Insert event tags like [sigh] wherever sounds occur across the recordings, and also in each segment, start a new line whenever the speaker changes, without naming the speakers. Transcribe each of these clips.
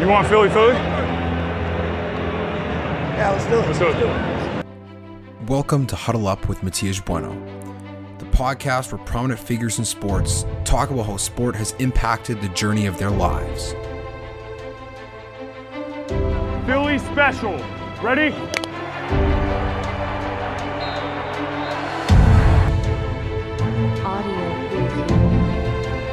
You want Philly Philly?
Yeah, let's do it.
Let's do it.
Welcome to Huddle Up with Matias Bueno, the podcast where prominent figures in sports talk about how sport has impacted the journey of their lives.
Philly special. Ready?
Audio.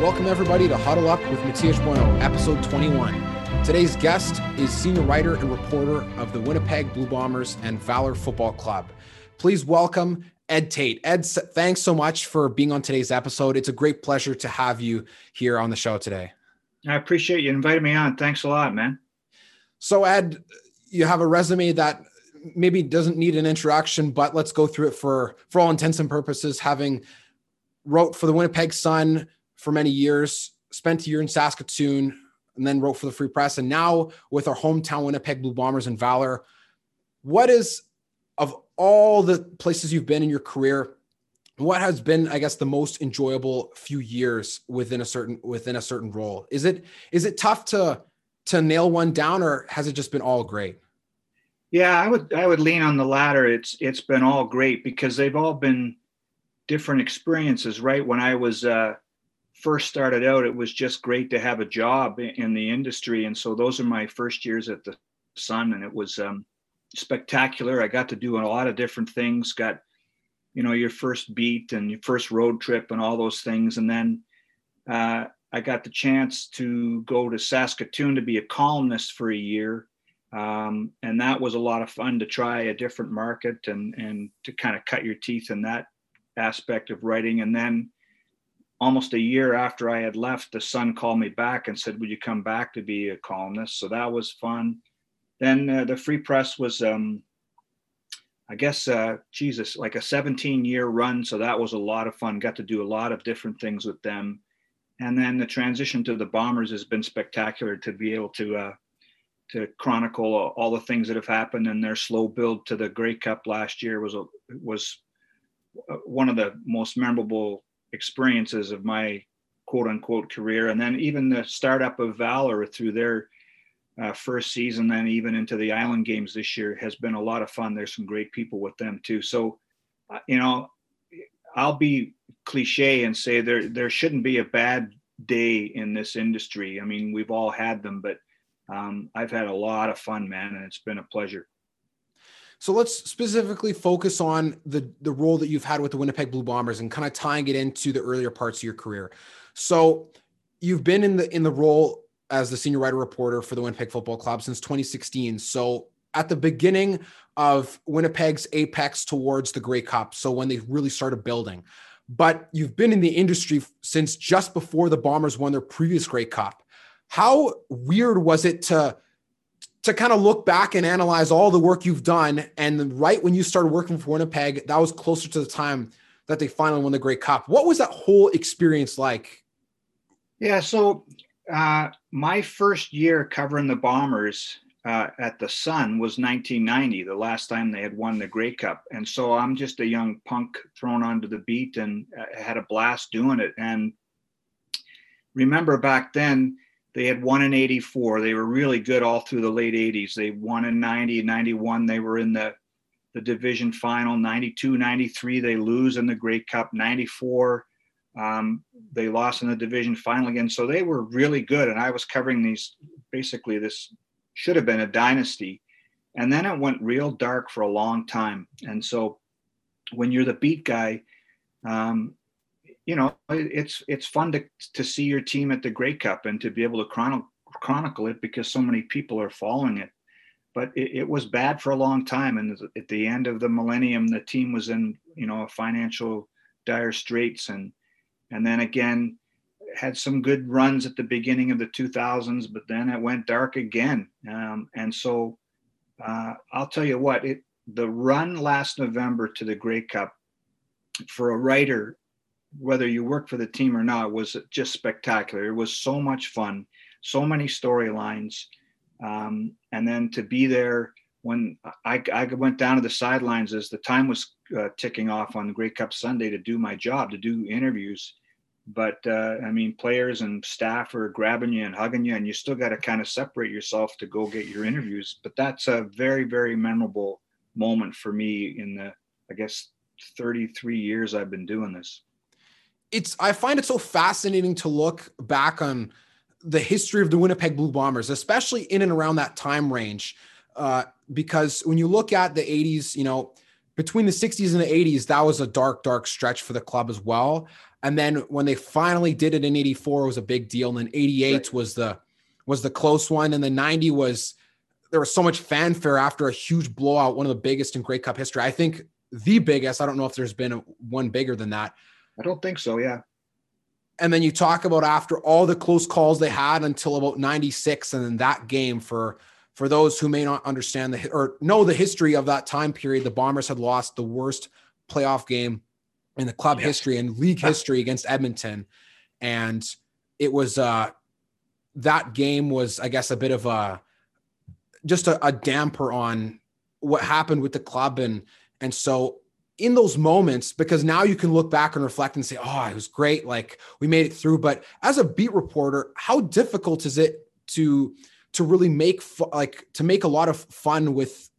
Welcome, everybody, to Huddle Up with Matias Bueno, episode 21. Today's guest is senior writer and reporter of the Winnipeg Blue Bombers and Valor Football Club. Please welcome Ed Tait. Ed, thanks so much for being on today's episode. It's a great pleasure to have you here on the show today.
I appreciate you inviting me on. Thanks a lot, man.
So, Ed, you have a resume that maybe doesn't need an introduction, but let's go through it for for all intents and purposes. Having wrote for the Winnipeg Sun for many years, spent a year in Saskatoon, and then wrote for the Free Press, and now with our hometown Winnipeg Blue Bombers and Valor. What is of all the places you've been in your career? What has been, I guess, the most enjoyable few years within a certain within a certain role? Is it is it tough to to nail one down, or has it just been all great?
Yeah, I would I would lean on the latter. It's it's been all great because they've all been different experiences, right? When I was uh, first started out, it was just great to have a job in, the industry, and so those are my first years at the Sun, and it was um, spectacular. I got to do a lot of different things. Got you know your first beat and your first road trip and all those things, and then uh, I got the chance to go to Saskatoon to be a columnist for a year um, and that was a lot of fun to try a different market and and to kind of cut your teeth in that aspect of writing and then almost a year after i had left the sun called me back and said would you come back to be a columnist? So that was fun. Then uh, the free press was um, i guess uh, jesus like a 17 year run so that was a lot of fun. Got to do a lot of different things with them. And then the transition to the bombers has been spectacular to be able to uh, to chronicle all the things that have happened and their slow build to the Grey Cup last year was a was one of the most memorable experiences of my quote unquote career. And then even the startup of Valor through their uh, first season, then even into the Island Games this year has been a lot of fun. There's some great people with them too. So, uh, you know, I'll be cliche and say there there shouldn't be a bad day in this industry. I mean, we've all had them, but um, I've had a lot of fun, man, and it's been a pleasure.
So let's specifically focus on the the role that you've had with the Winnipeg Blue Bombers and kind of tying it into the earlier parts of your career. So you've been in the in the role as the senior writer reporter for the Winnipeg Football Club since 2016. So at the beginning of Winnipeg's apex towards the Grey Cup, so when they really started building. But you've been in the industry since just before the Bombers won their previous Grey Cup. How weird was it to to kind of look back and analyze all the work you've done. And right when you started working for Winnipeg, that was closer to the time that they finally won the Grey Cup. What was that whole experience like?
Yeah, so uh, my first year covering the Bombers uh, at the Sun was 1990, the last time they had won the Grey Cup. And so I'm just a young punk thrown onto the beat and uh, had a blast doing it. And remember back then, they had won in 84. They were really good all through the late 80s. They won in 90, 91. They were in the, the division final. 92, 93, they lose in the Grey Cup. 94, um, they lost in the division final again. So they were really good. And I was covering these basically, this should have been a dynasty. And then it went real dark for a long time. And so when you're the beat guy, um, you know it's it's fun to to see your team at the Grey Cup and to be able to chronicle chronicle it because so many people are following it. But it, it, was bad for a long time, and at the end of the millennium, the team was in you know financial dire straits, and and then again had some good runs at the beginning of the 2000s, but then it went dark again. Um, and so uh, I'll tell you what, it the run last November to the Grey Cup for a writer whether you work for the team or not was just spectacular. It was so much fun, so many storylines, um, and then to be there when I, I, went down to the sidelines as the time was uh, ticking off on the Grey Cup Sunday to do my job, to do interviews. but uh, I mean, players and staff are grabbing you and hugging you, and you still got to kind of separate yourself to go get your interviews. But that's a very, very memorable moment for me in the, I guess, 33 years I've been doing this.
It's I find it so fascinating to look back on the history of the Winnipeg Blue Bombers, especially in and around that time range, uh, because when you look at the 80s, you know, between the 60s and the 80s, that was a dark, dark stretch for the club as well. And then when they finally did it in 84, it was a big deal. And then 88 right. was the was the close one. And the 90 was there was so much fanfare after a huge blowout, one of the biggest in Grey Cup history. I think the biggest. I don't know if there's been a, one bigger than that.
I don't think so. Yeah.
And then you talk about after all the close calls they had until about 96, and then that game for for those who may not understand the or know the history of that time period, the Bombers had lost the worst playoff game in the club yeah. history and league history against Edmonton, and it was uh that game was I guess a bit of a just a, a damper on what happened with the club and and so in those moments, because now you can look back and reflect and say, oh, it was great. Like we made it through. But as a beat reporter, how difficult is it to to really make like to make a lot of fun with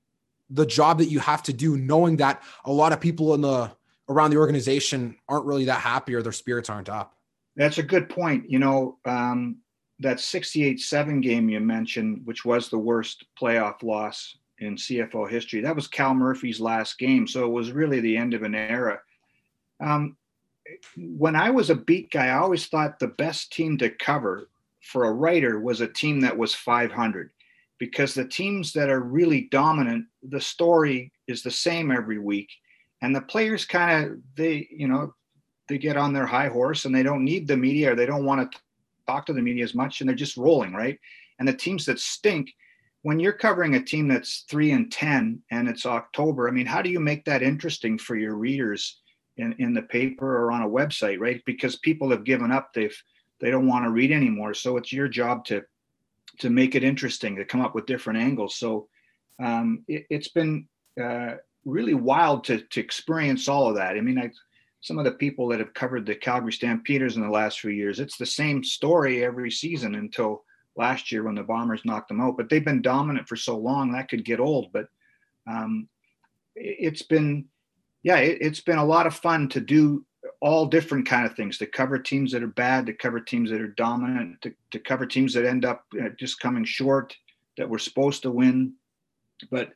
the job that you have to do, knowing that a lot of people in the around the organization aren't really that happy or their spirits aren't up.
That's a good point. You know, um, that 68 7 game you mentioned, which was the worst playoff loss in CFL history. That was Cal Murphy's last game, so it was really the end of an era. Um, when I was a beat guy, I always thought the best team to cover for a writer was a team that was 500 because the teams that are really dominant, the story is the same every week. And the players kind of, they, you know, they get on their high horse and they don't need the media or they don't want to talk to the media as much and they're just rolling, right? And the teams that stink, when you're covering a team that's three and 10 and it's October, I mean, how do you make that interesting for your readers in, in the paper or on a website, right? Because people have given up, they've, they don't want to read anymore. So it's your job to, to make it interesting, to come up with different angles. So um, it, has been uh, really wild to, to experience all of that. I mean, I, some of the people that have covered the Calgary Stampeders in the last few years, it's the same story every season until last year when the Bombers knocked them out. But they've been dominant for so long that could get old. But um, it's been, yeah, it, it's been a lot of fun to do all different kind of things to cover teams that are bad, to cover teams that are dominant, to, to cover teams that end up uh, just coming short that we're supposed to win. But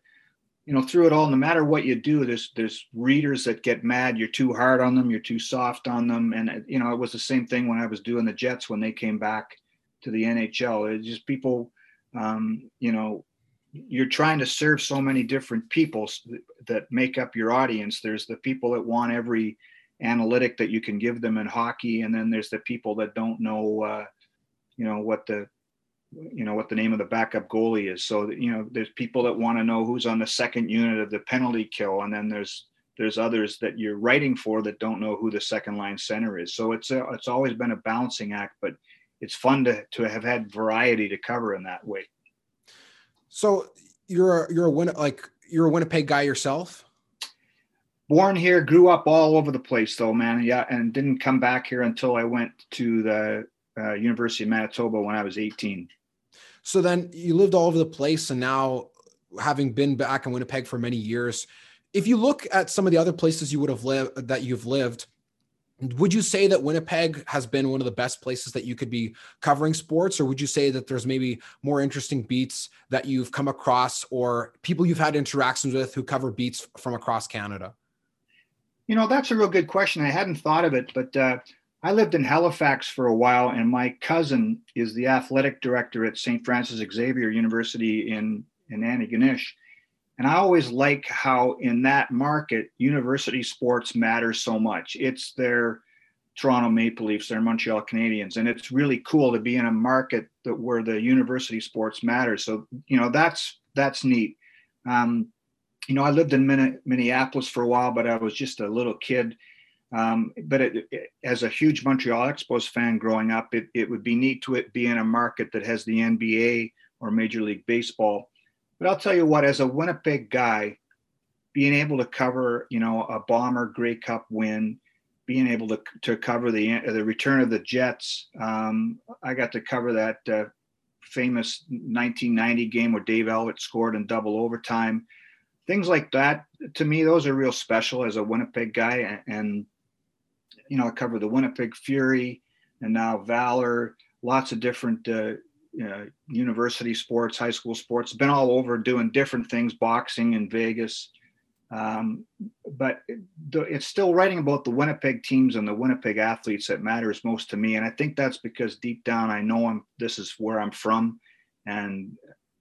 you know, through it all, no matter what you do, there's there's readers that get mad. You're too hard on them. You're too soft on them. And you know, it was the same thing when I was doing the Jets when they came back to the NHL. It's just people, um, you know, you're trying to serve so many different people that make up your audience. There's the people that want every analytic that you can give them in hockey, and then there's the people that don't know, uh, you know, what the you know what the name of the backup goalie is. So you know, there's people that want to know who's on the second unit of the penalty kill, and then there's there's others that you're writing for that don't know who the second line center is. So it's a, it's always been a balancing act, but it's fun to to have had variety to cover in that way.
So you're a, you're a win like you're a Winnipeg guy yourself.
Born here, grew up all over the place though, man. Yeah, and didn't come back here until I went to the uh, University of Manitoba when I was 18.
So then you lived all over the place, and now having been back in Winnipeg for many years, if you look at some of the other places you would have lived that you've lived, would you say that Winnipeg has been one of the best places that you could be covering sports, or would you say that there's maybe more interesting beats that you've come across or people you've had interactions with who cover beats from across Canada?
You know, that's a real good question. I hadn't thought of it, but uh, I lived in Halifax for a while, and my cousin is the athletic director at St. Francis Xavier University in, in Antigonish. And I always like how in that market, university sports matter so much. It's their Toronto Maple Leafs, their Montreal Canadiens, and it's really cool to be in a market that where the university sports matter. So you know that's that's neat. Um, you know, I lived in Minneapolis for a while, but I was just a little kid. Um, but it, it, as a huge Montreal Expos fan growing up, it, it would be neat to it be in a market that has the NBA or Major League Baseball but I'll tell you what, as a Winnipeg guy, being able to cover, you know, a Bomber Grey Cup win, being able to to cover the the return of the Jets. Um, I got to cover that uh, famous 1990 game where Dave Ellett scored in double overtime. Things like that, to me, those are real special as a Winnipeg guy. And, and you know, I covered the Winnipeg Fury and now Valor, lots of different uh, uh, university sports, high school sports. Been all over doing different things, boxing in Vegas. Um, but it's still writing about the Winnipeg teams and the Winnipeg athletes that matters most to me. And I think that's because deep down I know I'm this is where I'm from, and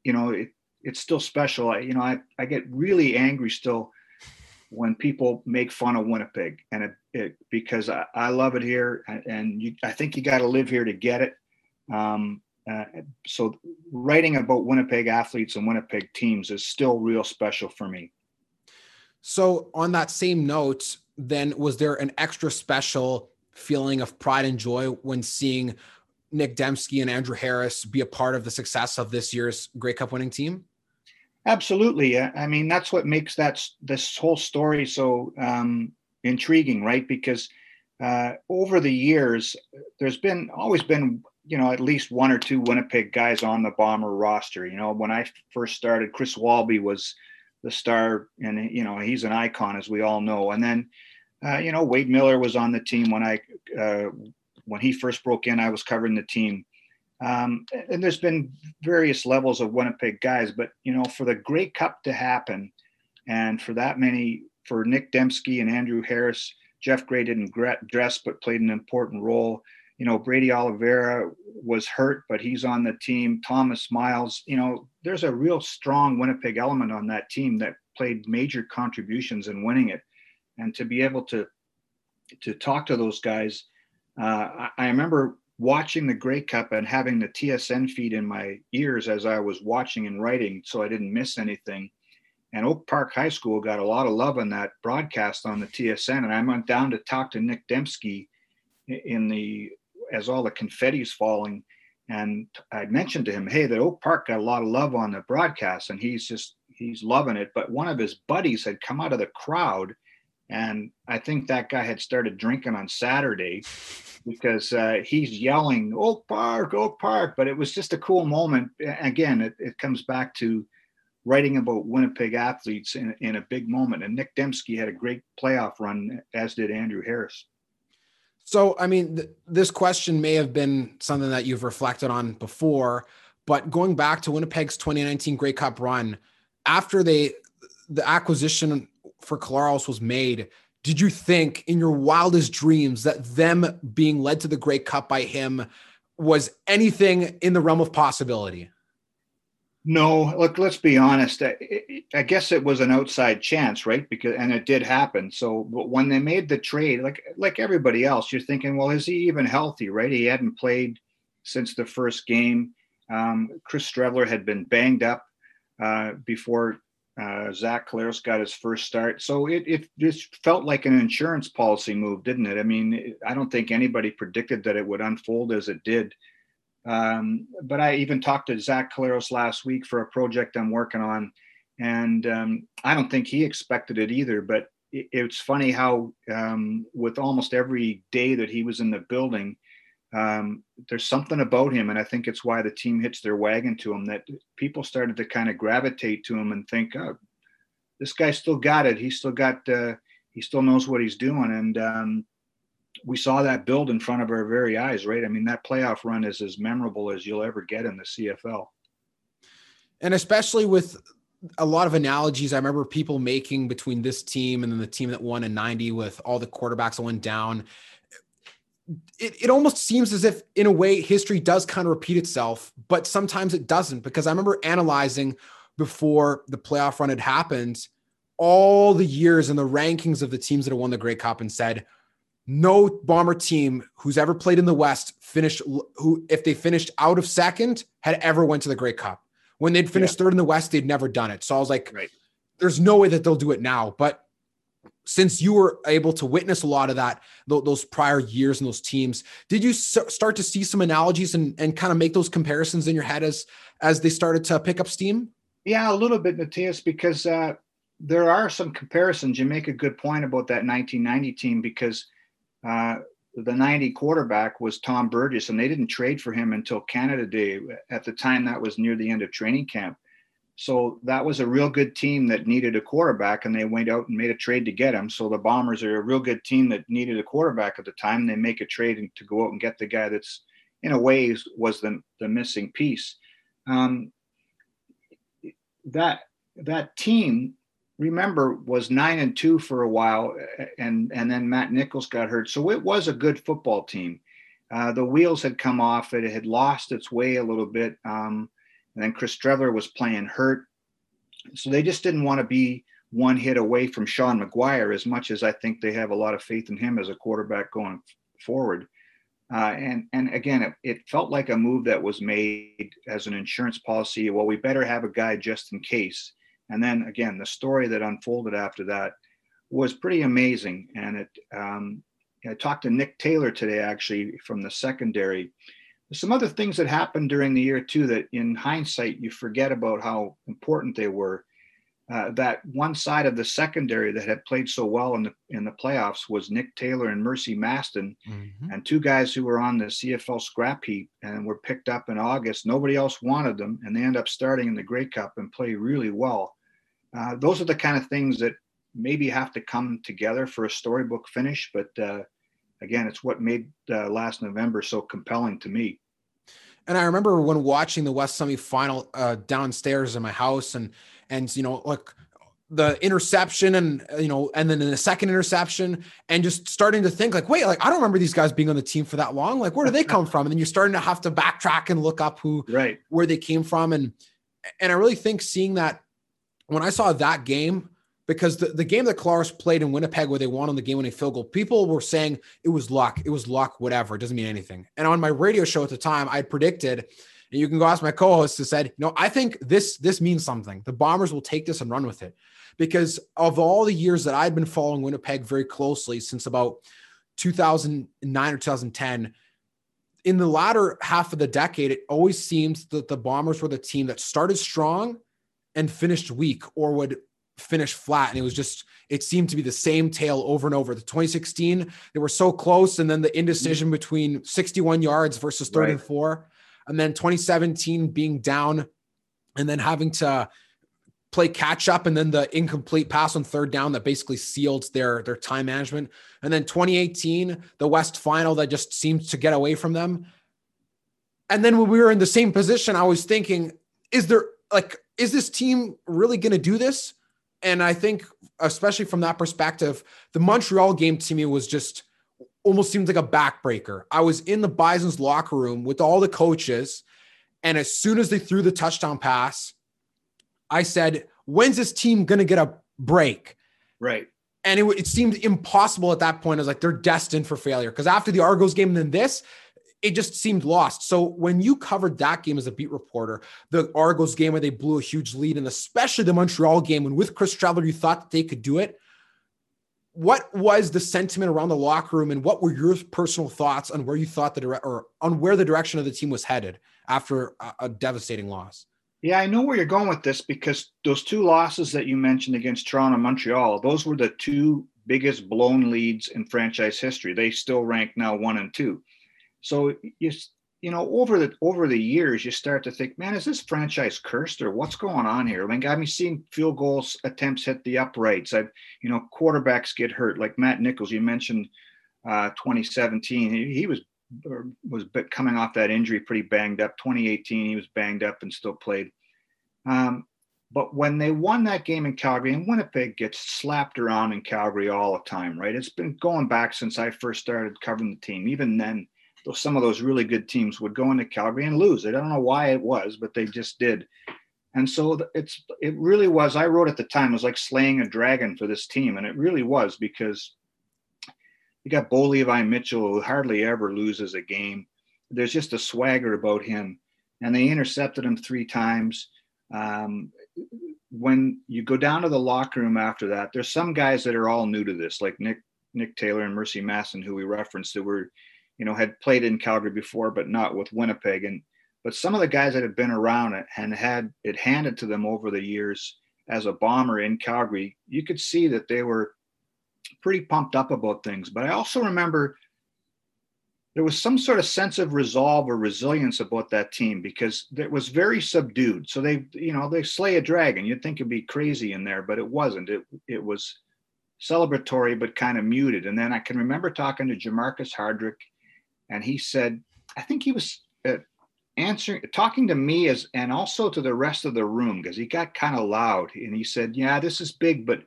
you know it, it's still special. I, you know I, I get really angry still when people make fun of Winnipeg, and it, it because I, I love it here, and you, I think you got to live here to get it. Um, uh, so writing about Winnipeg athletes and Winnipeg teams is still real special for me.
So, on that same note, then was there an extra special feeling of pride and joy when seeing Nick Demski and Andrew Harris be a part of the success of this year's Grey Cup winning team?
Absolutely. I mean, that's what makes that this whole story so um, intriguing, right? Because uh, over the years, there's been always been you know at least one or two Winnipeg guys on the Bomber roster. You know, when I first started, Chris Walby was the star, and you know he's an icon as we all know. And then, uh, you know, Wade Miller was on the team when I uh, when he first broke in. I was covering the team, um, and there's been various levels of Winnipeg guys. But you know, for the Grey Cup to happen, and for that many, for Nick Demski and Andrew Harris, Jeff Gray didn't dress but played an important role you know, Brady Oliveira was hurt, but he's on the team. Thomas Miles, you know, there's a real strong Winnipeg element on that team that played major contributions in winning it. And to be able to to talk to those guys, uh, I, remember watching the Grey Cup and having the TSN feed in my ears as I was watching and writing, so I didn't miss anything. And Oak Park High School got a lot of love on that broadcast on the TSN. And I went down to talk to Nick Demski in the as all the confetti's falling. And I mentioned to him, hey, the Oak Park got a lot of love on the broadcast, and he's just he's loving it. But one of his buddies had come out of the crowd, and I think that guy had started drinking on Saturday because uh, he's yelling Oak Park, Oak Park. But it was just a cool moment. Again, it, it comes back to writing about Winnipeg athletes in, in a big moment. And Nick Demski had a great playoff run, as did Andrew Harris.
So, I mean, th- this question may have been something that you've reflected on before, but going back to Winnipeg's 2019 Grey Cup run, after they the acquisition for Collaros was made, did you think in your wildest dreams that them being led to the Grey Cup by him was anything in the realm of possibility?
No, look, let's be honest. I, I, guess it was an outside chance, right? Because and it did happen. So but when they made the trade, like like everybody else, you're thinking, well, is he even healthy? Right? He hadn't played since the first game. Um, Chris Streveler had been banged up uh, before uh, Zach Collaros got his first start. So it it just felt like an insurance policy move, didn't it? I mean, I don't think anybody predicted that it would unfold as it did. Um, but I even talked to Zach Collaros last week for a project I'm working on, and um, I don't think he expected it either. But it, it's funny how, um, with almost every day that he was in the building, um, there's something about him, and I think it's why the team hits their wagon to him that people started to kind of gravitate to him and think, oh, this guy still got it. He still got. Uh, he still knows what he's doing, and um, we saw that build in front of our very eyes, right? I mean, that playoff run is as memorable as you'll ever get in the CFL.
And especially with a lot of analogies I remember people making between this team and then the team that won in 90 with all the quarterbacks that went down. It, it almost seems as if, in a way, history does kind of repeat itself, but sometimes it doesn't. Because I remember analyzing before the playoff run had happened all the years and the rankings of the teams that have won the Grey Cup and said, no bomber team who's ever played in the west finished who if they finished out of second had ever went to the Grey Cup. When they'd finished yeah. third in the west they'd never done it. So i was like right. there's no way that they'll do it now. But since you were able to witness a lot of that those prior years and those teams did you start to see some analogies and, and kind of make those comparisons in your head as as they started to pick up steam?
Yeah a little bit matias because uh, there are some comparisons. You make a good point about that 1990 team because uh, the 90 quarterback was Tom Burgess, and they didn't trade for him until Canada Day. At the time, that was near the end of training camp. So that was a real good team that needed a quarterback, and they went out and made a trade to get him. So the Bombers are a real good team that needed a quarterback at the time. They make a trade to go out and get the guy that's, in a way, was the, the missing piece. Um, that that team remember was nine and two for a while, and and then Matt Nichols got hurt. So it was a good football team. Uh, the wheels had come off; it had lost its way a little bit. Um, and then Chris Streveler was playing hurt, so they just didn't want to be one hit away from Sean McGuire as much as I think they have a lot of faith in him as a quarterback going forward. Uh, and and again, it, it, felt like a move that was made as an insurance policy. Well, we better have a guy just in case. And then again, the story that unfolded after that was pretty amazing. And it, um, I talked to Nick Taylor today, actually, from the secondary. Some other things that happened during the year, too, that in hindsight, you forget about how important they were. Uh, that one side of the secondary that had played so well in the in the playoffs was Nick Taylor and Mercy Maston, mm-hmm. and two guys who were on the CFL scrap heap and were picked up in August. Nobody else wanted them, and they end up starting in the Grey Cup and play really well. Uh, those are the kind of things that maybe have to come together for a storybook finish. But uh, again, it's what made uh, last November so compelling to me.
And I remember when watching the West semifinal uh, downstairs in my house, and and you know, like the interception and you know and then the second interception and just starting to think like wait like i don't remember these guys being on the team for that long like where do they come [laughs] from and then you're starting to have to backtrack and look up who
right
where they came from and and i really think seeing that when I saw that game, because the, the game that Collaros played in Winnipeg where they won on the game winning field goal, people were saying it was luck, it was luck, whatever. It doesn't mean anything. And on my radio show at the time, I predicted, and you can go ask my co-host who said, no, I think this this means something. The Bombers will take this and run with it. Because of all the years that I'd been following Winnipeg very closely since about 2009 or 2010, in the latter half of the decade, it always seemed that the Bombers were the team that started strong and finished weak or would finish flat. And it was just, it seemed to be the same tale over and over. The 2016, they were so close. And then the indecision mm-hmm. between 61 yards versus third right. and four. And then 2017 being down and then having to play catch up and then the incomplete pass on third down that basically sealed their their time management and then 2018 the west final that just seemed to get away from them and then when we were in the same position i was thinking is there like is this team really going to do this? And I think, especially from that perspective, the Montreal game to me was just almost seemed like a backbreaker. I was in the Bison's locker room with all the coaches. And as soon as they threw the touchdown pass, I said, When's this team going to get a break?
Right.
And it, it seemed impossible at that point. I was like, they're destined for failure. Because after the Argos game and then this, it just seemed lost. So when you covered that game as a beat reporter, the Argos game where they blew a huge lead, and especially the Montreal game, when with Chris Streveler, you thought that they could do it. What was the sentiment around the locker room, and what were your personal thoughts on where you thought the dire- or on where the direction of the team was headed after a, a devastating loss?
Yeah, I know where you're going with this because those two losses that you mentioned against Toronto and Montreal, those were the two biggest blown leads in franchise history. They still rank now one and two. So you you know over the over the years you start to think, man, is this franchise cursed or what's going on here? I mean, I've seen field goals attempts hit the uprights. I've you know quarterbacks get hurt, like Matt Nichols. You mentioned uh, 2017. He, he was was coming off that injury pretty banged up. 2018 he was banged up and still played. Um, but when they won that game in Calgary, and Winnipeg gets slapped around in Calgary all the time, right? It's been going back since I first started covering the team. Even then, some of those really good teams would go into Calgary and lose. I don't know why it was, but they just did. And so it's it really was. I wrote at the time it was like slaying a dragon for this team, and it really was because you got Bo Levi Mitchell who hardly ever loses a game. There's just a swagger about him, and they intercepted him three times. Um, when you go down to the locker room after that, there's some guys that are all new to this, like Nick Nick Taylor and Mercy Masson, who we referenced, that were you know, had played in Calgary before, but not with Winnipeg. And but some of the guys that had been around it and had it handed to them over the years as a bomber in Calgary, you could see that they were pretty pumped up about things. But I also remember there was some sort of sense of resolve or resilience about that team because it was very subdued. So they, you know, they slay a dragon. You'd think it'd be crazy in there, but it wasn't. It it was celebratory but kind of muted. And then I can remember talking to Jamarcus Hardrick, and he said, I think he was uh, answering, talking to me as, and also to the rest of the room because he got kind of loud. And he said, "Yeah, this is big, but."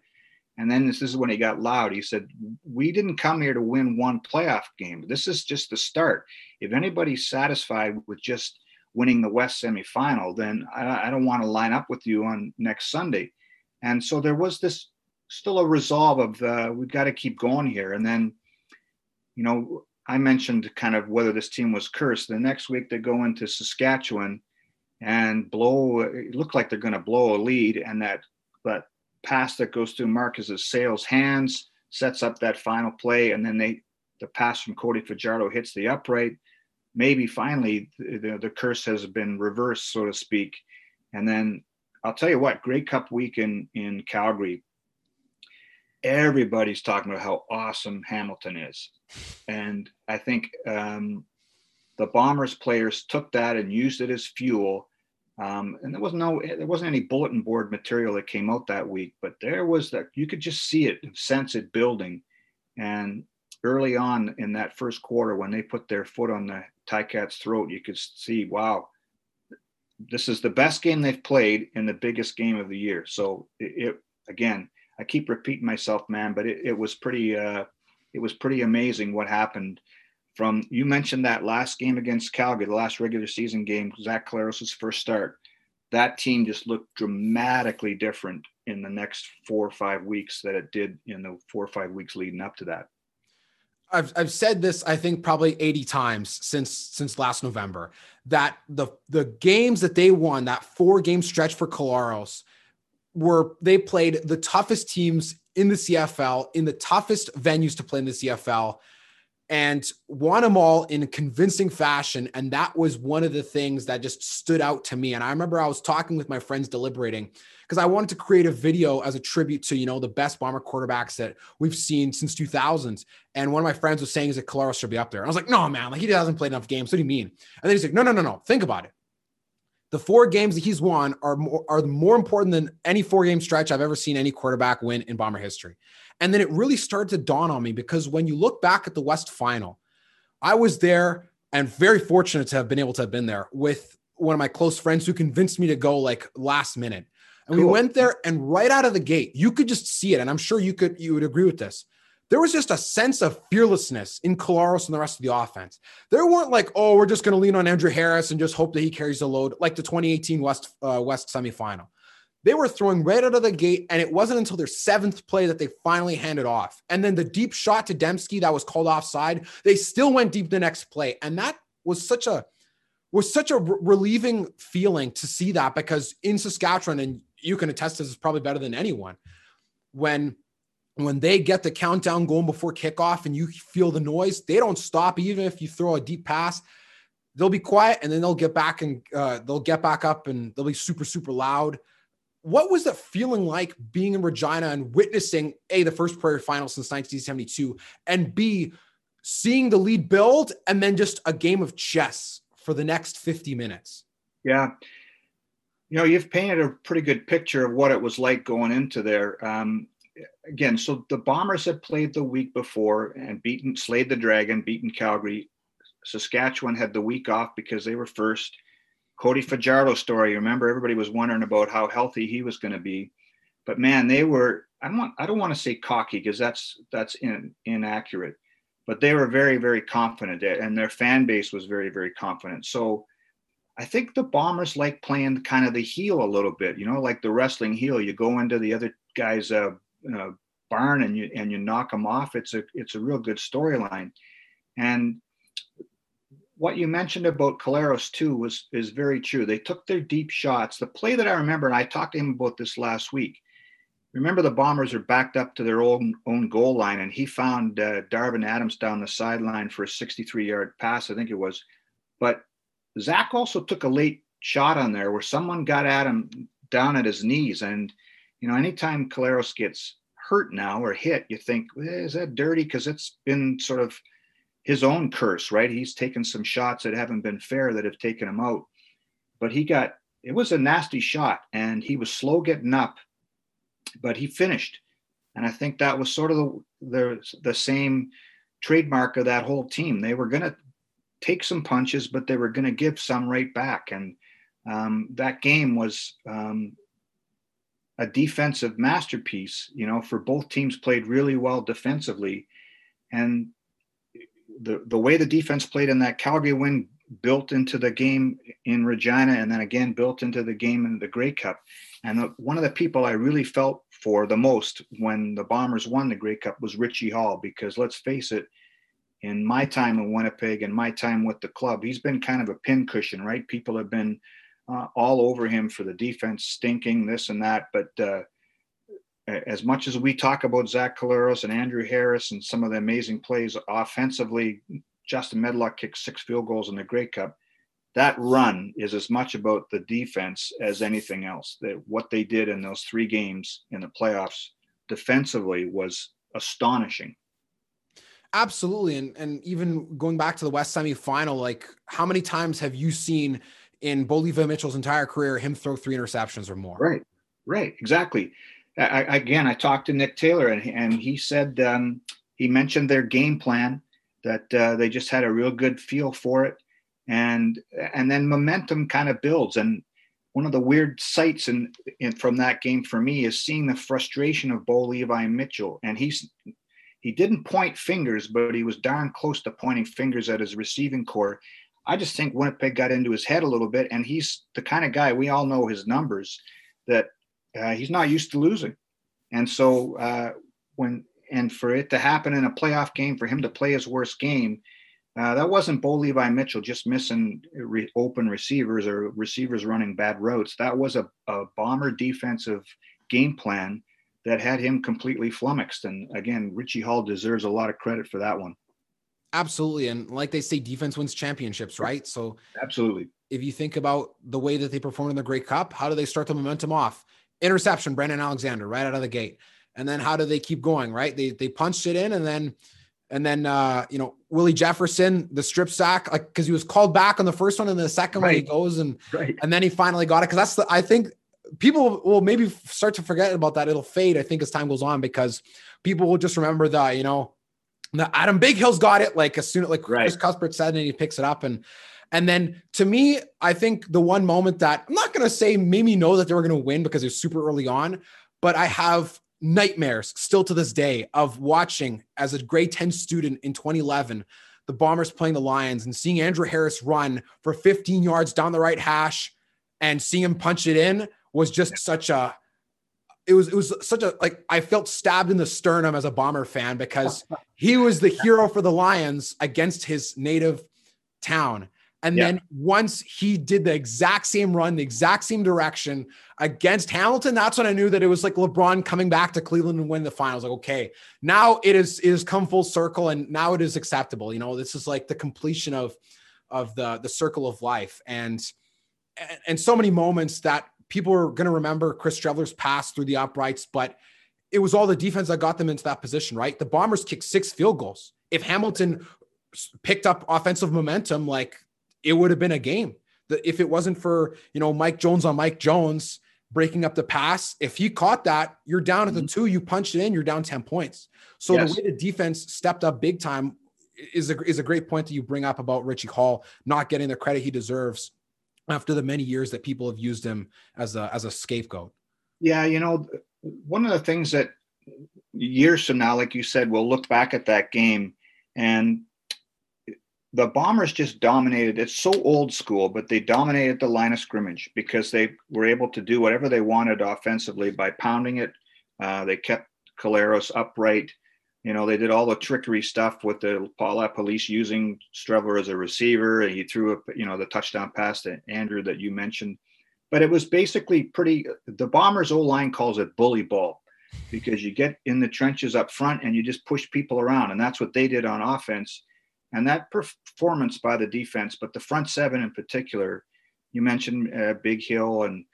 And then this, is when he got loud. He said, "We didn't come here to win one playoff game. This is just the start. If anybody's satisfied with just winning the West semifinal, then I, I don't want to line up with you on next Sunday." And so there was this still a resolve of uh, we've got to keep going here. And then, you know, I mentioned kind of whether this team was cursed. The next week they go into Saskatchewan and blow. It looked like they're going to blow a lead, and that that pass that goes through Marcus's Sayles hands sets up that final play, and then they the pass from Cody Fajardo hits the upright. Maybe finally the, the curse has been reversed, so to speak. And then I'll tell you what, Grey Cup week in in Calgary everybody's talking about how awesome Hamilton is. And I think um, the Bombers players took that and used it as fuel. Um, and there was no, there wasn't any bulletin board material that came out that week, but there was that you could just see it, sense it building. And early on in that first quarter, when they put their foot on the Ticats' throat, you could see, wow, this is the best game they've played in the biggest game of the year. So it, it again, I keep repeating myself, man, but it, it was pretty uh, it was pretty amazing what happened from you mentioned that last game against Calgary, the last regular season game, Zach Collaros' first start. That team just looked dramatically different in the next four or five weeks that it did in the four or five weeks leading up to that.
I've, I've said this I think probably 80 times since since last November that the the games that they won that four game stretch for Collaros were they played the toughest teams in the CFL in the toughest venues to play in the CFL and won them all in a convincing fashion. And that was one of the things that just stood out to me. And I remember I was talking with my friends deliberating because I wanted to create a video as a tribute to, you know, the best bomber quarterbacks that we've seen since 2000s. And one of my friends was saying is that Collaros should be up there. And I was like, no, man, like he hasn't played enough games. What do you mean? And then he's like, no, no, no, no. Think about it the four games that he's won are more, are more important than any four game stretch I've ever seen any quarterback win in Bomber history. And then it really started to dawn on me because when you look back at the West Final, I was there and very fortunate to have been able to have been there with one of my close friends who convinced me to go like last minute. And cool. we went there and right out of the gate, you could just see it. And I'm sure you could you would agree with this there was just a sense of fearlessness in Collaros and the rest of the offense. There weren't like, oh, we're just going to lean on Andrew Harris and just hope that he carries the load, like the 2018 West uh, West semifinal. They were throwing right out of the gate, and it wasn't until their seventh play that they finally handed off. And then the deep shot to Demski that was called offside, they still went deep the next play, and that was such a was such a relieving feeling to see that because in Saskatchewan, and you can attest this is probably better than anyone, when when they get the countdown going before kickoff and you feel the noise, they don't stop even if you throw a deep pass. They'll be quiet and then they'll get back and uh, they'll get back up and they'll be super super loud. What was that feeling like being in Regina and witnessing a the first Prairie final since 1972 and b seeing the lead build and then just a game of chess for the next 50 minutes?
Yeah. You know, you've painted a pretty good picture of what it was like going into there. Um, again, so the Bombers had played the week before and beaten, slayed the Dragon, beaten Calgary. Saskatchewan had the week off because they were first. Cody Fajardo story. Remember, everybody was wondering about how healthy he was going to be, but man, they were. I don't want. I don't want to say cocky because that's that's in, inaccurate, but they were very very confident, and their fan base was very very confident. So. I think the Bombers like playing kind of the heel a little bit, you know, like the wrestling heel. You go into the other guy's uh, uh, barn and you and you knock them off, it's a it's a real good storyline. And what you mentioned about Collaros too was is very true. They took their deep shots. The play that I remember, and I talked to him about this last week. Remember, the Bombers are backed up to their own own goal line, and he found uh, Darvin Adams down the sideline for a 63 yard pass, I think it was. But Zach also took a late shot on there where someone got at him down at his knees, and you know, anytime Collaros gets hurt now or hit, you think, eh, is that dirty? Because it's been sort of his own curse, right? He's taken some shots that haven't been fair that have taken him out. But he got it was a nasty shot and he was slow getting up, but he finished. And I think that was sort of the the, the same trademark of that whole team. They were going to take some punches, but they were going to give some right back. And um, that game was um, a defensive masterpiece. You know, for both teams played really well defensively, and the the way the defense played in that Calgary win built into the game in Regina, and then again built into the game in the Grey Cup. And the, one of the people I really felt for the most when the Bombers won the Grey Cup was Richie Hall, because let's face it, in my time in Winnipeg and my time with the club, he's been kind of a pincushion, right? People have been uh, all over him for the defense stinking this and that, but uh, as much as we talk about Zach Collaros and Andrew Harris and some of the amazing plays offensively, Justin Medlock kicked six field goals in the Grey Cup. That run is as much about the defense as anything else. That what they did in those three games in the playoffs defensively was astonishing.
Absolutely, and and even going back to the West semifinal, like how many times have you seen in Bo Levi Mitchell's entire career him throw three interceptions or more?
Right, right, exactly. I, again, I talked to Nick Taylor, and and he said um, he mentioned their game plan that uh, they just had a real good feel for it, and and then momentum kind of builds. And one of the weird sights in, in from that game for me is seeing the frustration of Bo Levi Mitchell, and he's he didn't point fingers, but he was darn close to pointing fingers at his receiving core. I just think Winnipeg got into his head a little bit, and he's the kind of guy we all know his numbers that uh, he's not used to losing, and so uh, when and for it to happen in a playoff game, for him to play his worst game, uh, that wasn't Bo Levi Mitchell just missing re- open receivers or receivers running bad routes. That was a, a bomber defensive game plan that had him completely flummoxed. And again, Richie Hall deserves a lot of credit for that one.
Absolutely. And like they say, defense wins championships, right? So,
absolutely.
If you think about the way that they performed in the Grey Cup, how do they start the momentum off? interception, Brandon Alexander, right out of the gate. And then how do they keep going? Right. They they punched it in and then and then uh, you know, Willie Jefferson, the strip sack, like because he was called back on the first one and the second right. one he goes and right. and then he finally got it. Cause that's the I think people will maybe start to forget about that. It'll fade, I think, as time goes on, because people will just remember the, you know, the Adam Bighill's got it like as soon like right. Chris Cuthbert said, and he picks it up and and then to me, I think the one moment that I'm not going to say made me know that they were going to win because it was super early on, but I have nightmares still to this day of watching as a grade 10 student in 2011 the Bombers playing the Lions and seeing Andrew Harris run for 15 yards down the right hash and seeing him punch it in was just such a it was it was such a like I felt stabbed in the sternum as a bomber fan because [laughs] he was the hero for the Lions against his native town and yeah. then once he did the exact same run, the exact same direction against Hamilton, that's when I knew that it was like LeBron coming back to Cleveland and win the finals. Like, okay, now it is it has come full circle and now it is acceptable. You know, this is like the completion of of the the circle of life. And and so many moments that people are going to remember Chris Streveler's pass through the uprights, but it was all the defense that got them into that position, right? The Bombers kicked six field goals. If Hamilton picked up offensive momentum, like it would have been a game. If it wasn't for you know Mike Jones on Mike Jones breaking up the pass, if he caught that, you're down at the mm-hmm. two, you punched it in, you're down 10 points. So yes. the way the defense stepped up big time is a, is a great point that you bring up about Richie Hall not getting the credit he deserves after the many years that people have used him as a as a scapegoat.
Yeah, you know, one of the things that years from now, like you said, we'll look back at that game and the Bombers just dominated. It's so old school, but they dominated the line of scrimmage because they were able to do whatever they wanted offensively by pounding it. Uh, they kept Collaros upright. You know, they did all the trickery stuff with the Paula Police using Streveler as a receiver. And he threw a, you know, the touchdown pass to Andrew that you mentioned. But it was basically pretty. The Bombers' O line calls it bully ball because you get in the trenches up front and you just push people around, and that's what they did on offense and that performance by the defense, but the front seven in particular, you mentioned uh, Bighill and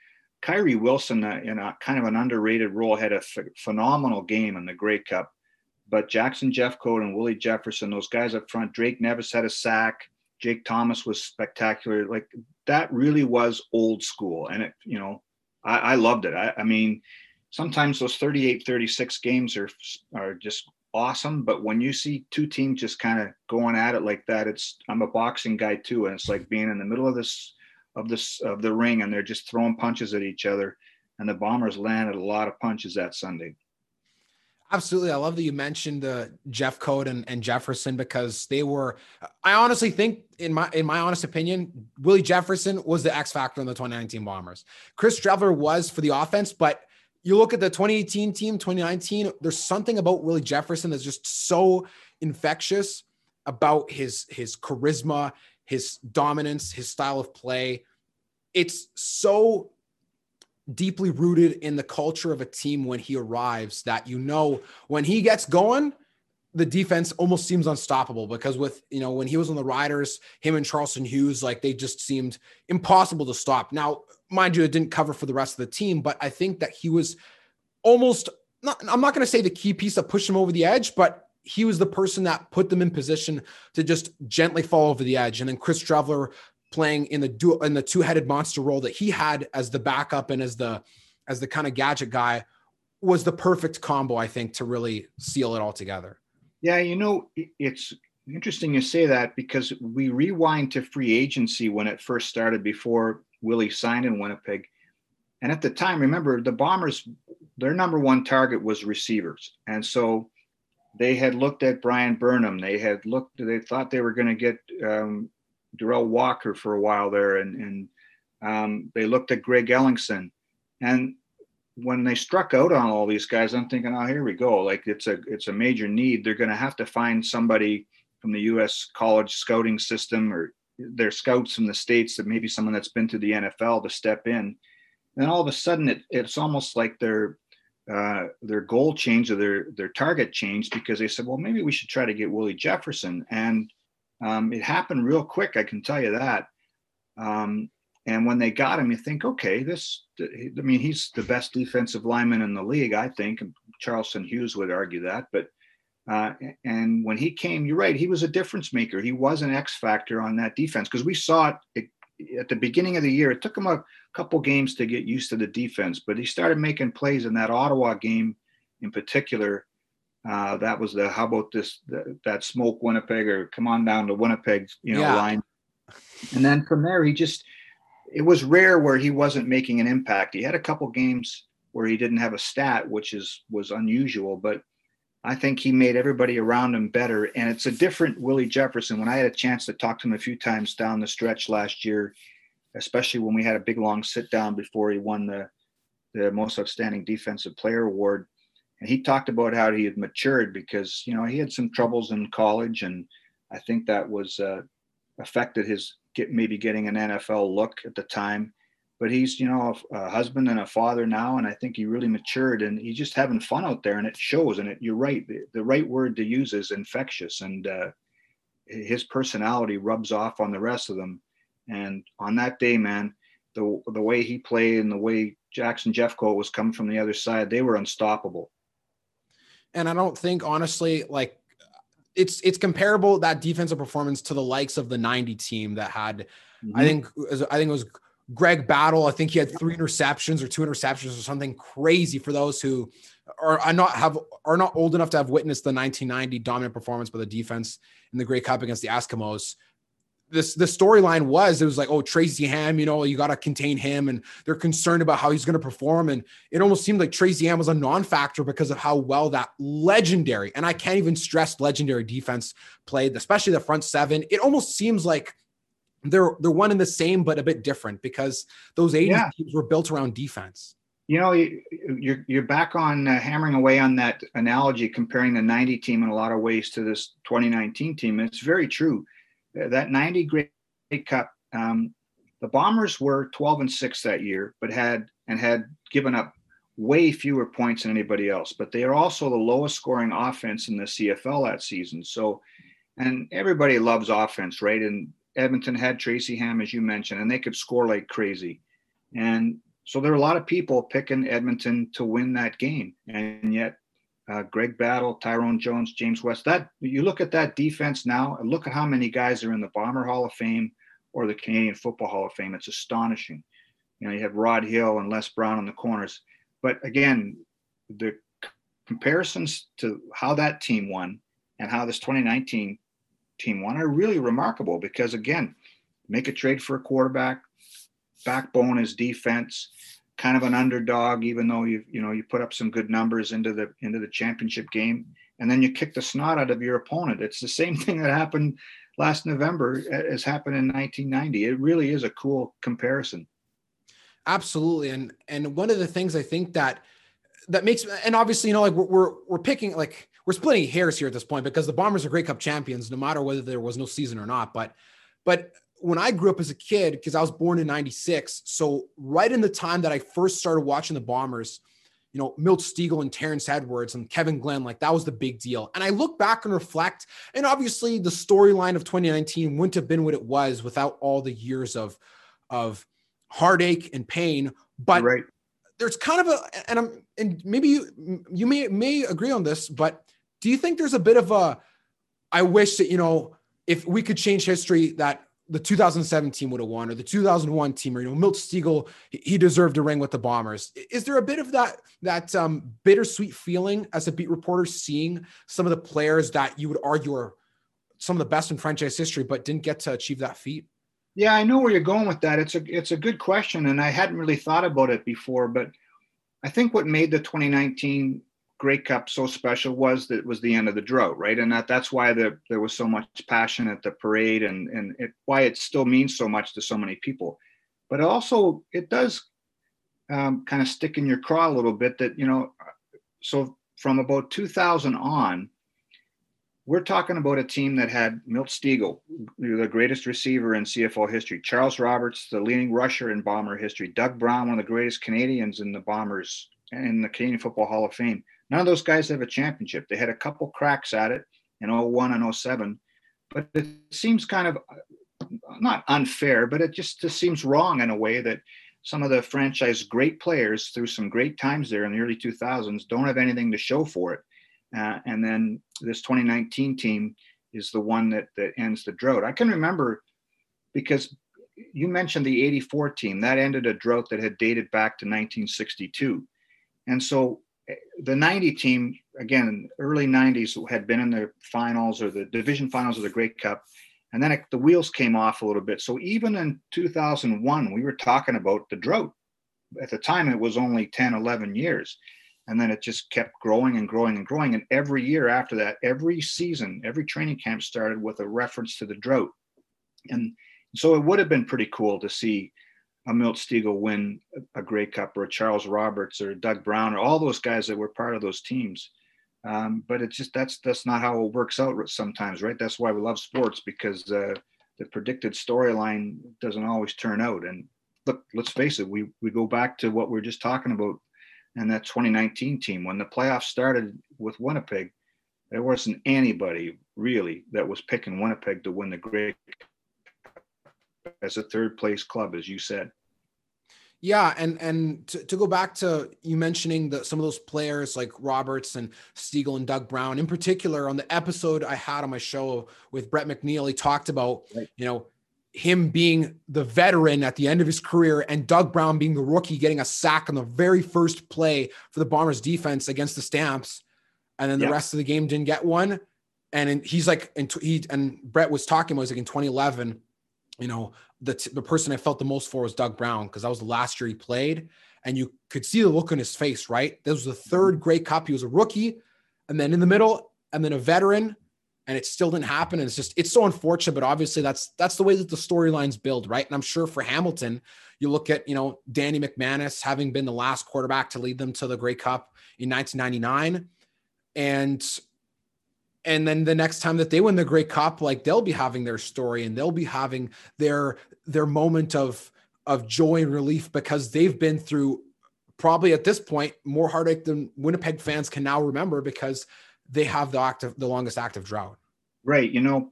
Kyrie Wilson, uh, in a kind of an underrated role, had a ph- phenomenal game in the Grey Cup. But Jackson Jeffcoat and Willie Jefferson, those guys up front, Drake Nevis had a sack. Jake Thomas was spectacular. Like that really was old school. And it, you know, I, I loved it. I, I mean, sometimes those 38 36 games are are just awesome but when you see two teams just kind of going at it like that it's i'm a boxing guy too and it's like being in the middle of this of this of the ring and they're just throwing punches at each other and the bombers landed a lot of punches that sunday
Absolutely. I love that you mentioned uh, Code and, and Jefferson because they were I honestly think in my in my honest opinion, Willie Jefferson was the X factor in the 2019 Bombers. Chris Streveler was for the offense, but you look at the 2018 team, 2019, there's something about Willie Jefferson that's just so infectious about his his charisma, his dominance, his style of play. It's so deeply rooted in the culture of a team when he arrives that you know when he gets going the defense almost seems unstoppable because with you know when he was on the riders him and charleston hughes like they just seemed impossible to stop now mind you, it didn't cover for the rest of the team, but I think that he was almost not, I'm not going to say the key piece that pushed him over the edge, but he was the person that put them in position to just gently fall over the edge. And then Chris Streveler playing in the dual in the two-headed monster role that he had as the backup and as the as the kind of gadget guy was the perfect combo, I think, to really seal it all together.
Yeah, you know, it's interesting you say that because we rewind to free agency when it first started before Willie signed in Winnipeg. And at the time, remember, the Bombers, their number one target was receivers. And so they had looked at Bryan Burnham. They had looked, they thought they were going to get um, Derel Walker for a while there. And, and um, they looked at Greg Ellingson. And when they struck out on all these guys, I'm thinking, oh, here we go. Like it's a it's a major need. They're going to have to find somebody from the U.S. college scouting system or their scouts from the states that maybe someone that's been to the NFL to step in. And all of a sudden, it, it's almost like their uh, their goal changed or their their target changed because they said, well, maybe we should try to get Willie Jefferson, and um, it happened real quick. I can tell you that. Um, and when they got him, you think, okay, this. I mean, he's the best defensive lineman in the league, I think. And Charleston Hughes would argue that, but uh, and when he came, you're right, he was a difference maker. He was an X factor on that defense because we saw it, it, at the beginning of the year. It took him a couple games to get used to the defense, but he started making plays in that Ottawa game in particular. Uh, that was the how about this the, that smoke Winnipeg or come on down to Winnipeg, you know, yeah. line. And then from there, he just it was rare where he wasn't making an impact. He had a couple games where he didn't have a stat, which is was unusual, but I think he made everybody around him better. And it's a different Willie Jefferson. When I had a chance to talk to him a few times down the stretch last year, especially when we had a big long sit down before he won the, the most outstanding defensive player award. And he talked about how he had matured because, you know, he had some troubles in college. And I think that was uh, affected his get maybe getting an NFL look at the time but he's you know a, a, husband and a father now and i think he really matured and he's just having fun out there and it shows and it, you're right the, the right word to use is infectious and uh, his personality rubs off on the rest of them and on that day man the the way he played and the way jackson jeffcoat was coming from the other side they were unstoppable
and i don't think honestly like it's it's comparable that defensive performance to the likes of the 90 team that had mm-hmm. i think i think it was Greg Battle, I think he had three interceptions or two interceptions or something crazy for those who are, are not have are not old enough to have witnessed the 1990 dominant performance by the defense in the Grey Cup against the Eskimos. This the storyline was it was like, oh, Tracy Ham, you know, you got to contain him, and they're concerned about how he's going to perform. And it almost seemed like Tracy Ham was a non-factor because of how well that legendary, and I can't even stress legendary defense played, especially the front seven. It almost seems like they're they're one and the same but a bit different because those 80s yeah. teams were built around defense
you know you're you're back on uh, hammering away on that analogy comparing the 90 team in a lot of ways to this 2019 team it's very true that 90 Grey Cup um, the bombers were 12 and 6 that year but had and had given up way fewer points than anybody else. But they are also the lowest scoring offense in the cfl that season. So and everybody loves offense right? And Edmonton had Tracy Ham, as you mentioned, and they could score like crazy. And So there are a lot of people picking Edmonton to win that game, and yet uh, Greg Battle, Tyrone Jones, James West. That you look at that defense now, and look at how many guys are in the Bomber Hall of Fame or the Canadian Football Hall of Fame. It's astonishing. You know, you have Rod Hill and Less Browne on the corners, but again, the comparisons to how that team won and how this 2019 team won are really remarkable because again, make a trade for a quarterback, backbone is defense, kind of an underdog, even though you you know you put up some good numbers into the into the championship game, and then you kick the snot out of your opponent. It's the same [laughs] thing that happened last November as happened in 1990. It really is a cool comparison.
Absolutely, and and one of the things I think that that makes and obviously you know like we're we're, we're picking like we're splitting hairs here at this point because the Bombers are Grey Cup champions no matter whether there was no season or not. But but when I grew up as a kid, because I was born in 96, so right in the time that I first started watching the Bombers, you know, Milt Stegall and Terrence Edwards and Kevin Glenn, like that was the big deal. And I look back and reflect, and obviously the storyline of 2019 wouldn't have been what it was without all the years of, of heartache and pain. But right. there's kind of a, and I'm, and maybe you, you may, may agree on this, but do you think there's a bit of a, I wish that, you know, if we could change history that the 2017 would have won or the 2001 team or you know Milt Stegall he deserved a ring with the Bombers. Is there a bit of that that um, bittersweet feeling as a beat reporter seeing some of the players that you would argue are some of the best in franchise history but didn't get to achieve that feat?
Yeah, I know where you're going with that. It's a it's a good question and I hadn't really thought about it before, but I think what made the 2019 Grey Cup so special was that it was the end of the drought, right? And that that's why the, there was so much passion at the parade and and it, why it still means so much to so many people. But also, it does um, kind of stick in your craw a little bit that you know. So from about 2000 on, we're talking about a team that had Milt Stegall, the greatest receiver in CFL history, Charles Roberts, the leading rusher in Bomber history, Doug Brown, one of the greatest Canadians in the Bombers in the Canadian Football Hall of Fame. None of those guys have a championship. They had a couple cracks at it in 01 and 07, but it seems kind of not unfair, but it just, just seems wrong in a way that some of the franchise great players through some great times there in the early 2000s don't have anything to show for it. Uh, and then this 2019 team is the one that, that ends the drought. I can remember because you mentioned the 84 team that ended a drought that had dated back to 1962. And so the 90 team, again, early 90s, had been in the finals or the division finals of the Grey Cup. And then it, the wheels came off a little bit. So even in 2001, we were talking about the drought. At the time, it was only 10, 11 years. And then it just kept growing and growing and growing. And every year after that, every season, every training camp started with a reference to the drought. And so it would have been pretty cool to see a Milt Stegall win a Grey Cup or a Charles Roberts or Doug Brown or all those guys that were part of those teams. Um, but it's just that's that's not how it works out sometimes, right? That's why we love sports because uh, the predicted storyline doesn't always turn out. And look, let's face it, we we go back to what we are just talking about and that 2019 team when the playoffs started with Winnipeg. There wasn't anybody really that was picking Winnipeg to win the Grey Cup as a third place club, as you said.
Yeah, and and to, to go back to you mentioning the some of those players like Roberts and Stegall and Doug Brown in particular on the episode I had on my show with Brett McNeil, he talked about right. you know him being the veteran at the end of his career and Doug Brown being the rookie getting a sack on the very first play for the Bombers defense against the Stamps, and then the rest of the game didn't get one. And he's like, and he and Brett was talking about was like in 2011 you know, the, t- the person I felt the most for was Doug Brown because that was the last year he played. And you could see the look on his face, right? This was the third mm-hmm. Grey Cup. He was a rookie, and then in the middle, and then a veteran, and it still didn't happen. And it's just it's so unfortunate, but obviously that's that's the way that the storylines build, right? And I'm sure for Hamilton, you look at you know Danny McManus having been the last quarterback to lead them to the Grey Cup in 1999, and and then the next time that they win the Grey Cup, like they'll be having their story and they'll be having their their moment of of joy and relief because they've been through probably at this point more heartache than Winnipeg fans can now remember because they have the active the longest active drought.
Right. You know,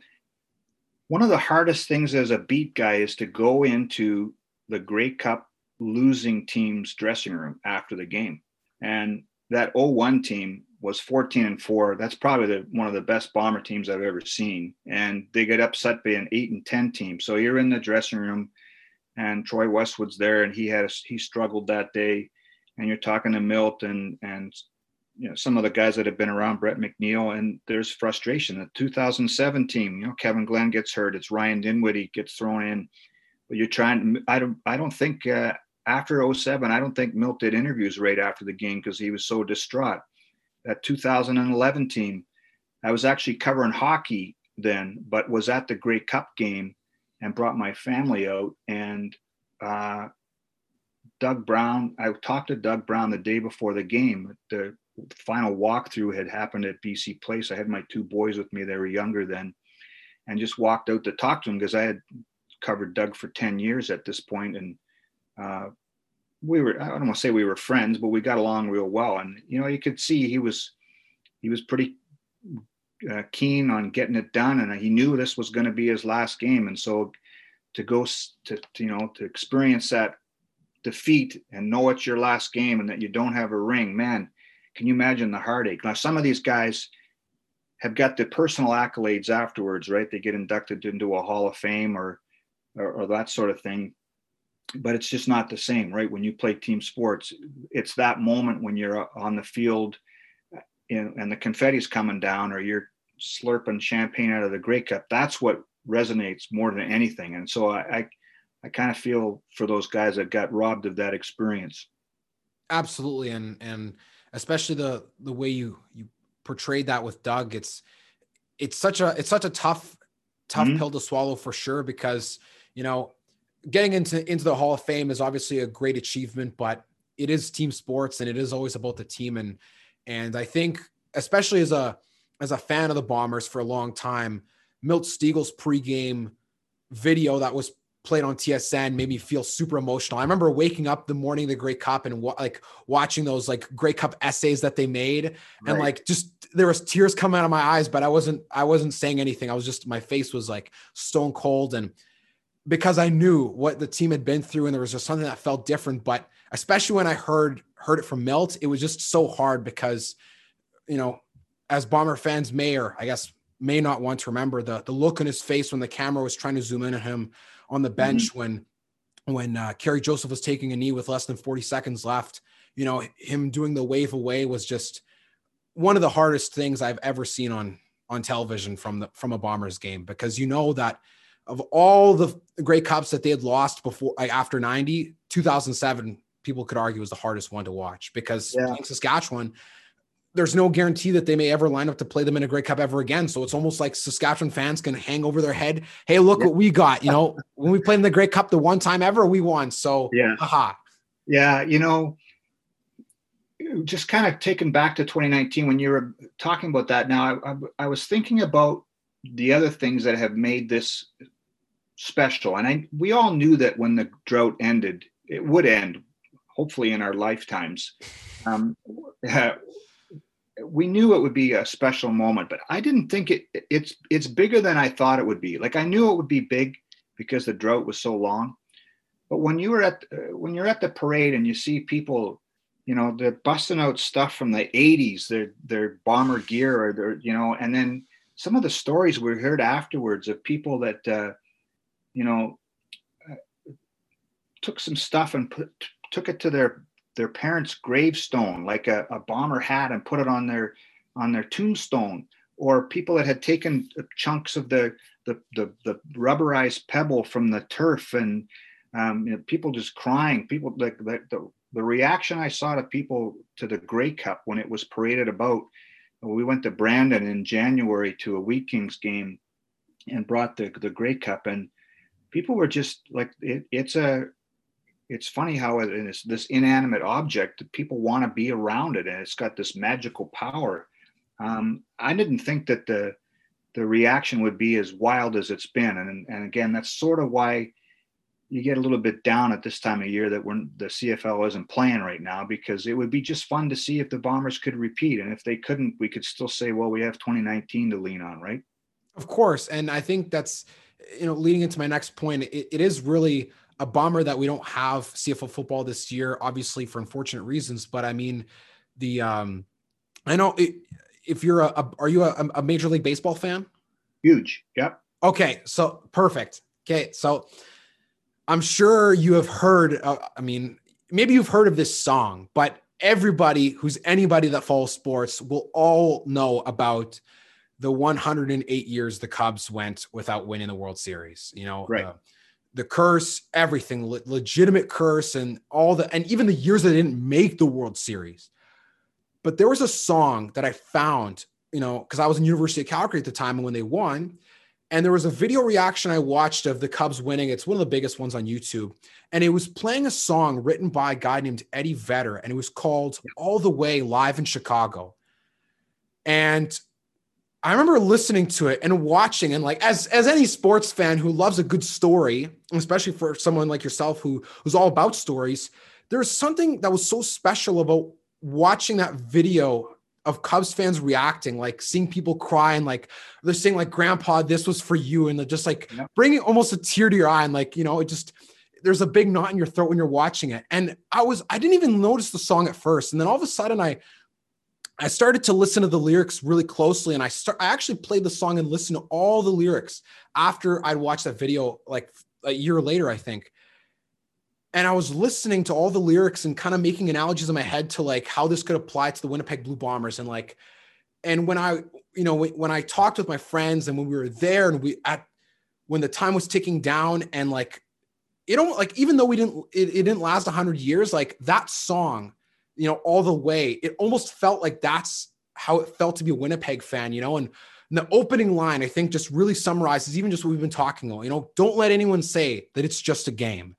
one of the hardest things as a beat guy is to go into the Grey Cup losing team's dressing room after the game. And that 01 team was 14 and 4. That's probably the, one of the best bomber teams I've ever seen. And they get upset by an 8 and 10 team. So you're in the dressing room and Troy Westwood's there and he had a, he struggled that day and you're talking to Milt and and you know some of the guys that have been around Brett McNeil and there's frustration. The 2007 team, you know, Kevin Glenn gets hurt. It's Ryan Dinwiddie gets thrown in. But you're trying. I don't. I don't think uh, after 07, I don't think Milt did interviews right after the game because he was so distraught. That 2011 team, I was actually covering hockey then, but was at the Grey Cup game and brought my family out. And uh, Doug Brown, I talked to Doug Brown the day before the game. The final walkthrough had happened at BC Place. I had my two boys with me; they were younger then, and just walked out to talk to him because I had covered Doug for ten years at this point, and uh, we were I don't want to say we were friends, but we got along real well. And you know, you could see he was he was pretty uh, keen on getting it done, and he knew this was going to be his last game, and so to go to, to you know to experience that defeat and know it's your last game and that you don't have a ring, man, can you imagine the heartache? Now, some of these guys have got the personal accolades afterwards, right? They get inducted into a Hall of Fame or, or, or that sort of thing. But it's just not the same, right? When you play team sports, it's that moment when you're on the field and, and the confetti's coming down or you're slurping champagne out of the Grey Cup. That's what resonates more than anything. And so I, I I kind of feel for those guys that got robbed of that experience.
Absolutely, and and especially the the way you you portrayed that with Doug, it's it's such a it's such a tough tough mm-hmm. pill to swallow for sure because you know getting into into the Hall of Fame is obviously a great achievement, but it is team sports and it is always about the team and and I think especially as a as a fan of the Bombers for a long time, Milt Stegall's pregame video that was played on TSN made me feel super emotional. I remember waking up the morning of the Grey Cup and wa- like watching those like Grey Cup essays that they made, right. and like just there was tears coming out of my eyes, but I wasn't I wasn't saying anything. I was just my face was like stone cold, and because I knew what the team had been through, and there was just something that felt different. But especially when I heard heard it from Milt, it was just so hard because you know, as Bomber fans may or I guess may not want to remember the the look on his face when the camera was trying to zoom in on him on the bench mm-hmm. when when uh, Kerry Joseph was taking a knee with less than 40 seconds left. You know, him doing the wave away was just one of the hardest things I've ever seen on on television from the from a Bombers game because you know that of all the Grey Cups that they had lost before like after 90, 2007 people could argue was the hardest one to watch because yeah. Saskatchewan there's no guarantee that they may ever line up to play them in a Grey Cup ever again. So it's almost like Saskatchewan fans can hang over their head. Hey, look what we got. You know, when we played in the Grey Cup the one time ever, we won. So
yeah,
haha.
Yeah, you know, just kind of taken back to 2019 when you were talking about that. Now, I, I, I was thinking about the other things that have made this special, and I we all knew that when the drought ended, it would end, hopefully in our lifetimes. Um, [laughs] we knew it would be a special moment, but I didn't think it it's it's bigger than I thought it would be. Like I knew it would be big because the drought was so long. But when you were at uh, when you're at the parade and you see people, you know, they're busting out stuff from the 80s, their their bomber gear or their, you know, and then some of the stories we heard afterwards of people that uh, you know took some stuff and put took it to their their parents' gravestone, like a, a bomber hat, and put it on their on their tombstone, or people that had taken chunks of the the the, the rubberized pebble from the turf, and um, you know, people just crying. People like the, the the reaction I saw to people to the Grey Cup when it was paraded about. We went to Brandon in January to a Wheat Kings game and brought the the Grey Cup, and people were just like, it, it's a it's funny how it is this inanimate object that people want to be around it and it's got this magical power. Um, i didn't think that the the reaction would be as wild as it's been and, and again that's sort of why you get a little bit down at this time of year that when the cfl isn't playing right now because it would be just fun to see if the bombers could repeat and if they couldn't we could still say well we have 2019 to lean on right?
Of course and i think that's you know leading into my next point it, it is really a bummer that we don't have CFL football this year, obviously for unfortunate reasons. But I mean, the um, I know it, if you're a, a are you a, a Major League Baseball fan?
Huge. Yep.
Okay, so perfect. Okay, so I'm sure you have heard. Uh, I mean, maybe you've heard of this song, but everybody who's anybody that follows sports will all know about the 108 years the Cubs went without winning the World Series. You know,
Right.
uh, the curse, everything, le- legitimate curse, and all the, and even the years that they didn't make the World Series. But there was a song that I found, you know, because I was in University of Calgary at the time and when they won, and there was a video reaction I watched of the Cubs winning. It's one of the biggest ones on YouTube. And it was playing a song written by a guy named Eddie Vedder, and it was called All the Way Live in Chicago. And I remember listening to it and watching, and like as as any sports fan who loves a good story, especially for someone like yourself who who's all about stories, there's something that was so special about watching that video of Cubs fans reacting, like seeing people cry and like they're saying like grandpa this was for you and just like
Yeah.
bringing almost a tear to your eye and like you know it just there's a big knot in your throat when you're watching it and i was i didn't even notice the song at first and then all of a sudden i i started to listen to the lyrics really closely and i start i actually played the song and listened to all the lyrics after i'd watched that video like a year later i think. And I was listening to all the lyrics and kind of making analogies in my head to like how this could apply to the Winnipeg Blue Bombers and like and when I you know when, I talked with my friends and when we were there and we at when the time was ticking down and like it don't like even though we didn't it, it didn't last 100 years like that song you know all the way. It almost felt like that's how it felt to be a Winnipeg fan you know? And the opening line I think just really summarizes even just what we've been talking about you know? Don't let anyone say that it's just a game.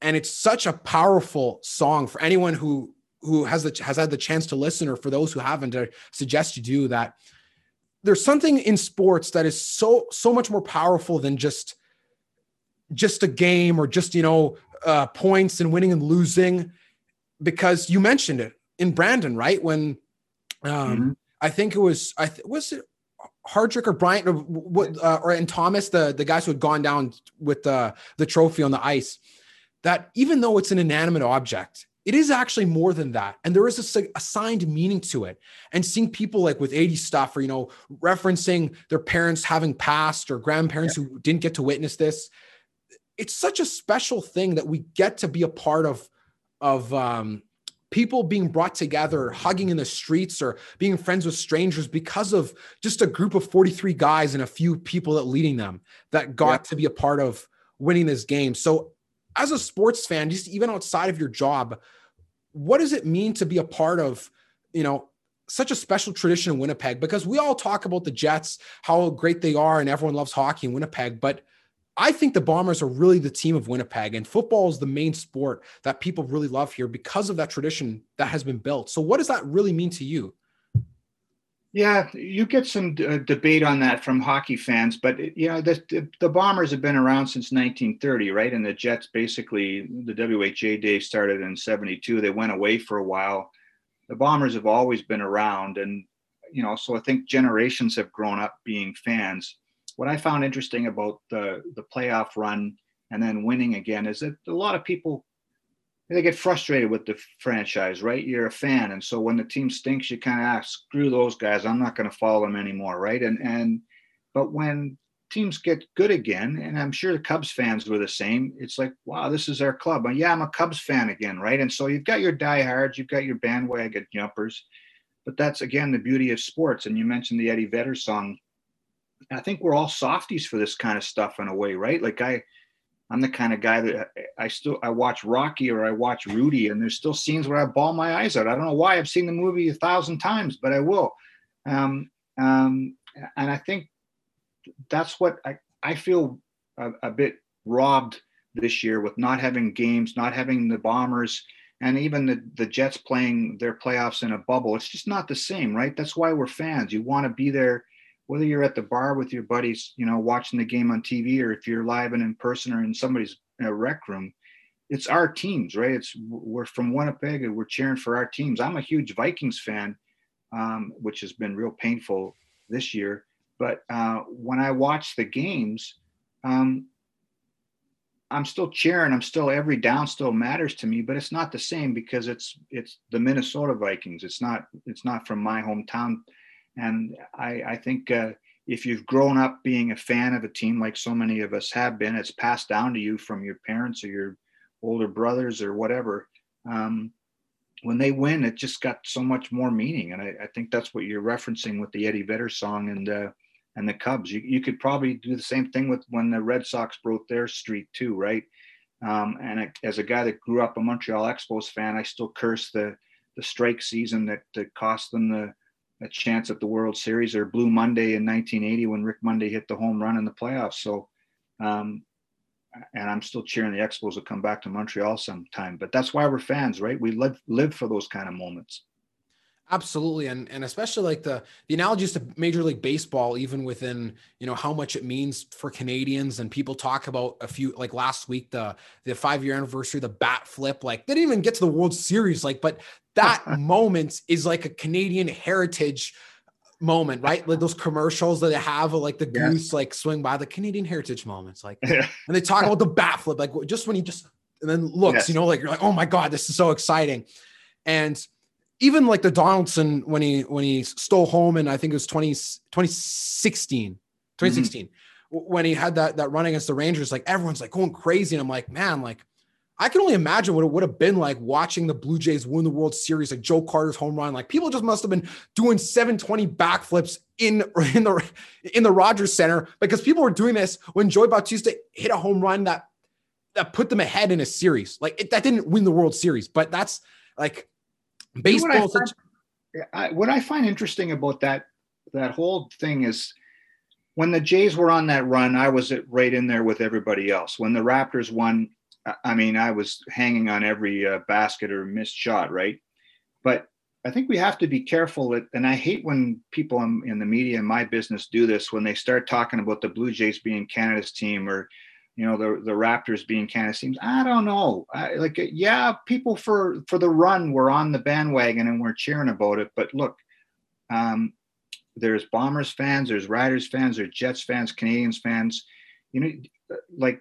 And it's such a powerful song for anyone who who has the has had the chance to listen or for those who haven't I suggest you do that. There's something in sports that is so so much more powerful than just just a game or just you know uh, points and winning and losing because you mentioned it in Brandon right? When um
Mhm.
I think it was I th- was it Hardrick or Bryant or what uh, or and Thomas the the guys who had gone down with the the trophy on the ice that even though it's an inanimate object it is actually more than that. And there is a assigned meaning to it. And seeing people like with 80 stuff or you know referencing their parents having passed or grandparents who didn't get to witness this it's such a special thing that we get to be a part of of um people being brought together hugging in the streets or being friends with strangers because of just a group of 43 guys and a few people that leading them that got
Yeah.
to be a part of winning this game so as a sports fan just even outside of your job what does it mean to be a part of you know such a special tradition in winnipeg because we all talk about the jets how great they are and everyone loves hockey in winnipeg but i think the bombers are really the team of winnipeg and football is the main sport that people really love here because of that tradition that has been built so what does that really mean to you
Yeah, you get some uh, debate on that from hockey fans, but you know the, the the Bombers have been around since 1930, right? And the Jets basically the WHA day started in '72. They went away for a while. The Bombers have always been around, and you know, so I think generations have grown up being fans. What I found interesting about the the playoff run and then winning again is that a lot of people they get frustrated with the franchise, right? You're a fan, and so when the team stinks, you kind of ask, "Screw those guys! I'm not going to follow them anymore," right? And and but when teams get good again, and I'm sure the Cubs fans were the same. It's like, wow, this is our club. Yeah, I'm a Cubs fan again, right? And so you've got your diehards, you've got your bandwagon jumpers, but that's again the beauty of sports. And you mentioned the Eddie Vedder song. I think we're all softies for this kind of stuff in a way, right? Like I. I'm the kind of guy that I still I watch Rocky or I watch Rudy, and there's still scenes where I bawl my eyes out. I don't know why. I've seen the movie a thousand times, but I will. Um, um, and I think that's what I, I feel a, a bit robbed this year with not having games, not having the Bombers, and even the, the Jets playing their playoffs in a bubble. It's just not the same, right? That's why we're fans. You want to be there whether you're at the bar with your buddies, you know, watching the game on TV, or if you're live and in person or in somebody's rec room, it's our teams, right? It's we're from Winnipeg and we're cheering for our teams. I'm a huge Vikings fan, um, which has been real painful this year. But uh, when I watch the games, um, I'm still cheering. I'm still every down still matters to me, but it's not the same because it's it's the Minnesota Vikings. It's not it's not from my hometown, and I I think uh, if you've grown up being a fan of a team like so many of us have been, it's passed down to you from your parents or your older brothers or whatever. Um, when they win, it just got so much more meaning, and I, I think that's what you're referencing with the Eddie Vedder song and. Uh, and the Cubs. You, you could probably do the same thing with when the Red Sox broke their streak too, right? Um, and I, as a guy that grew up a Montreal Expos fan, I still curse the the strike season that, that cost them the a chance at the World Series or Blue Monday in 1980 when Rick Monday hit the home run in the playoffs. So, um, and I'm still cheering the Expos will come back to Montreal sometime. But that's why we're fans, right? We live live for those kind of moments.
Absolutely, and and especially like the the analogies to Major League Baseball, even within you know how much it means for Canadians, and people talk about a few like last week the the five year anniversary, the bat flip, like they didn't even get to the World Series, like but that [laughs] moment is like a Canadian heritage moment, right? Like those commercials that they have, like the yes. goose like swing by the Canadian heritage moments, like, [laughs] and they talk about the bat flip, like just when he just and then looks, yes. you know, like you're like, oh my god, this is so exciting, and even like the Donaldson when he when he stole home and I think it was 20, 2016, 2016 mm-hmm. when he had that that run against the Rangers, like everyone's like going crazy. And I'm like, man, like I can only imagine what it would have been like watching the Blue Jays win the World Series, like Joe Carter's home run. Like people just must have been doing 720 backflips in [laughs] in the in the Rogers Center because people were doing this when Joey Bautista hit a home run that that put them ahead in a series. Like it, that didn't win the World Series, but that's like Baseball.
What I, find, what I find interesting about that that whole thing is when the Jays were on that run, I was right in there with everybody else. When the Raptors won, I mean, I was hanging on every uh, basket or missed shot, right? But I think we have to be careful that, and I hate when people in, in the media in my business do this when they start talking about the Blue Jays being Canada's team or you know the the Raptors being of seems I don't know. I, like yeah people for for the run were on the bandwagon and we're cheering about it but look um, there's Bombers fans there's Riders fans there's Jets fans Canadiens fans. You know like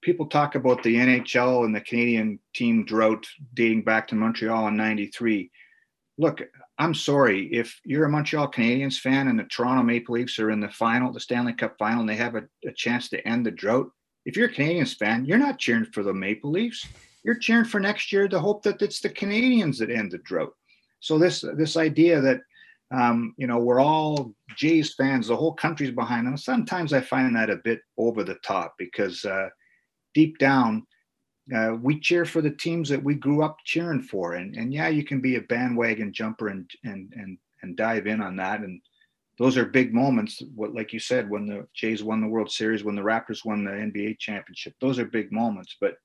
people talk about the NHL and the Canadian team drought dating back to Montreal in 93 look I'm sorry if you're a Montreal Canadiens fan and the Toronto Maple Leafs are in the final the Stanley Cup final and they have a, a chance to end the drought if you're a Canadiens fan, you're not cheering for the Maple Leafs. You're cheering for next year to hope that it's the Canadiens that end the drought. So this this idea that um, you know we're all Jays fans, the whole country's behind them. Sometimes I find that a bit over the top because uh, deep down uh, we cheer for the teams that we grew up cheering for, and and yeah, you can be a bandwagon jumper and and and and dive in on that and those are big moments. What, like you said, when the Jays won the World Series, when the Raptors won the NBA championship, those are big moments. But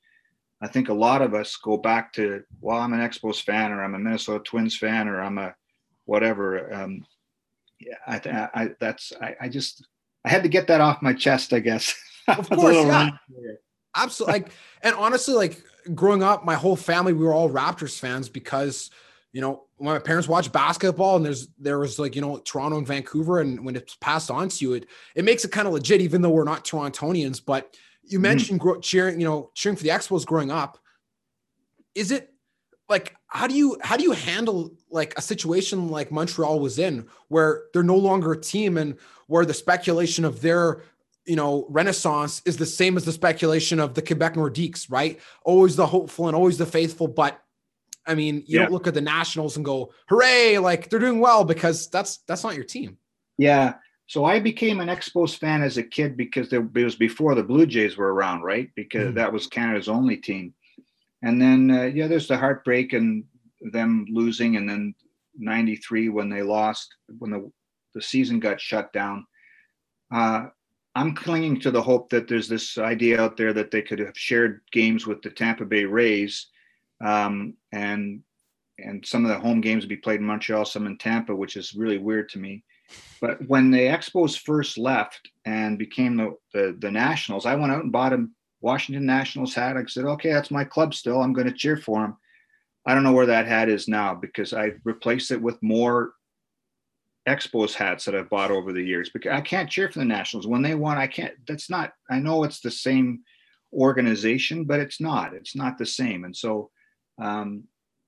I think a lot of us go back to, well, I'm an Expos fan, or I'm a Minnesota Twins fan, or I'm a whatever. Um, yeah, I, I, that's, I, I just, I had to get that off my chest, I guess. [laughs]
Of course, yeah. Absolutely. Like, and honestly, like growing up, my whole family, we were all Raptors fans because you know, when my parents watch basketball and there's there was like, you know, Toronto and Vancouver, and when it's passed on to you, it it makes it kind of legit, even though we're not Torontonians. But you mm-hmm. mentioned mm-hmm. cheering, you know, cheering for the Expos growing up. Is it like how do you how do you handle like a situation like Montreal was in where they're no longer a team and where the speculation of their you know renaissance is the same as the speculation of the Quebec Nordiques, right? Always the hopeful and always the faithful, but I mean, you yeah. don't look at the Nationals and go, "Hooray!" Like they're doing well because that's that's not your team.
Yeah. So I became an Expos fan as a kid because there, it was before the Blue Jays were around, right? Because mm. that was Canada's only team. And then uh, yeah, there's the heartbreak and them losing, and then '93 when they lost, when the the season got shut down. Uh, I'm clinging to the hope that there's this idea out there that they could have shared games with the Tampa Bay Rays um, and and some of the home games would be played in Montreal, some in Tampa, which is really weird to me. But when the Expos first left and became the, the, the Nationals, I went out and bought a Washington Nationals hat. I said, okay, that's my club still. I'm going to cheer for them. I don't know where that hat is now because I replaced it with more Expos hats that I've bought over the years. Because I can't cheer for the Nationals when they won. I can't. That's not. I know it's the same organization, but it's not. It's not the same. And so, um,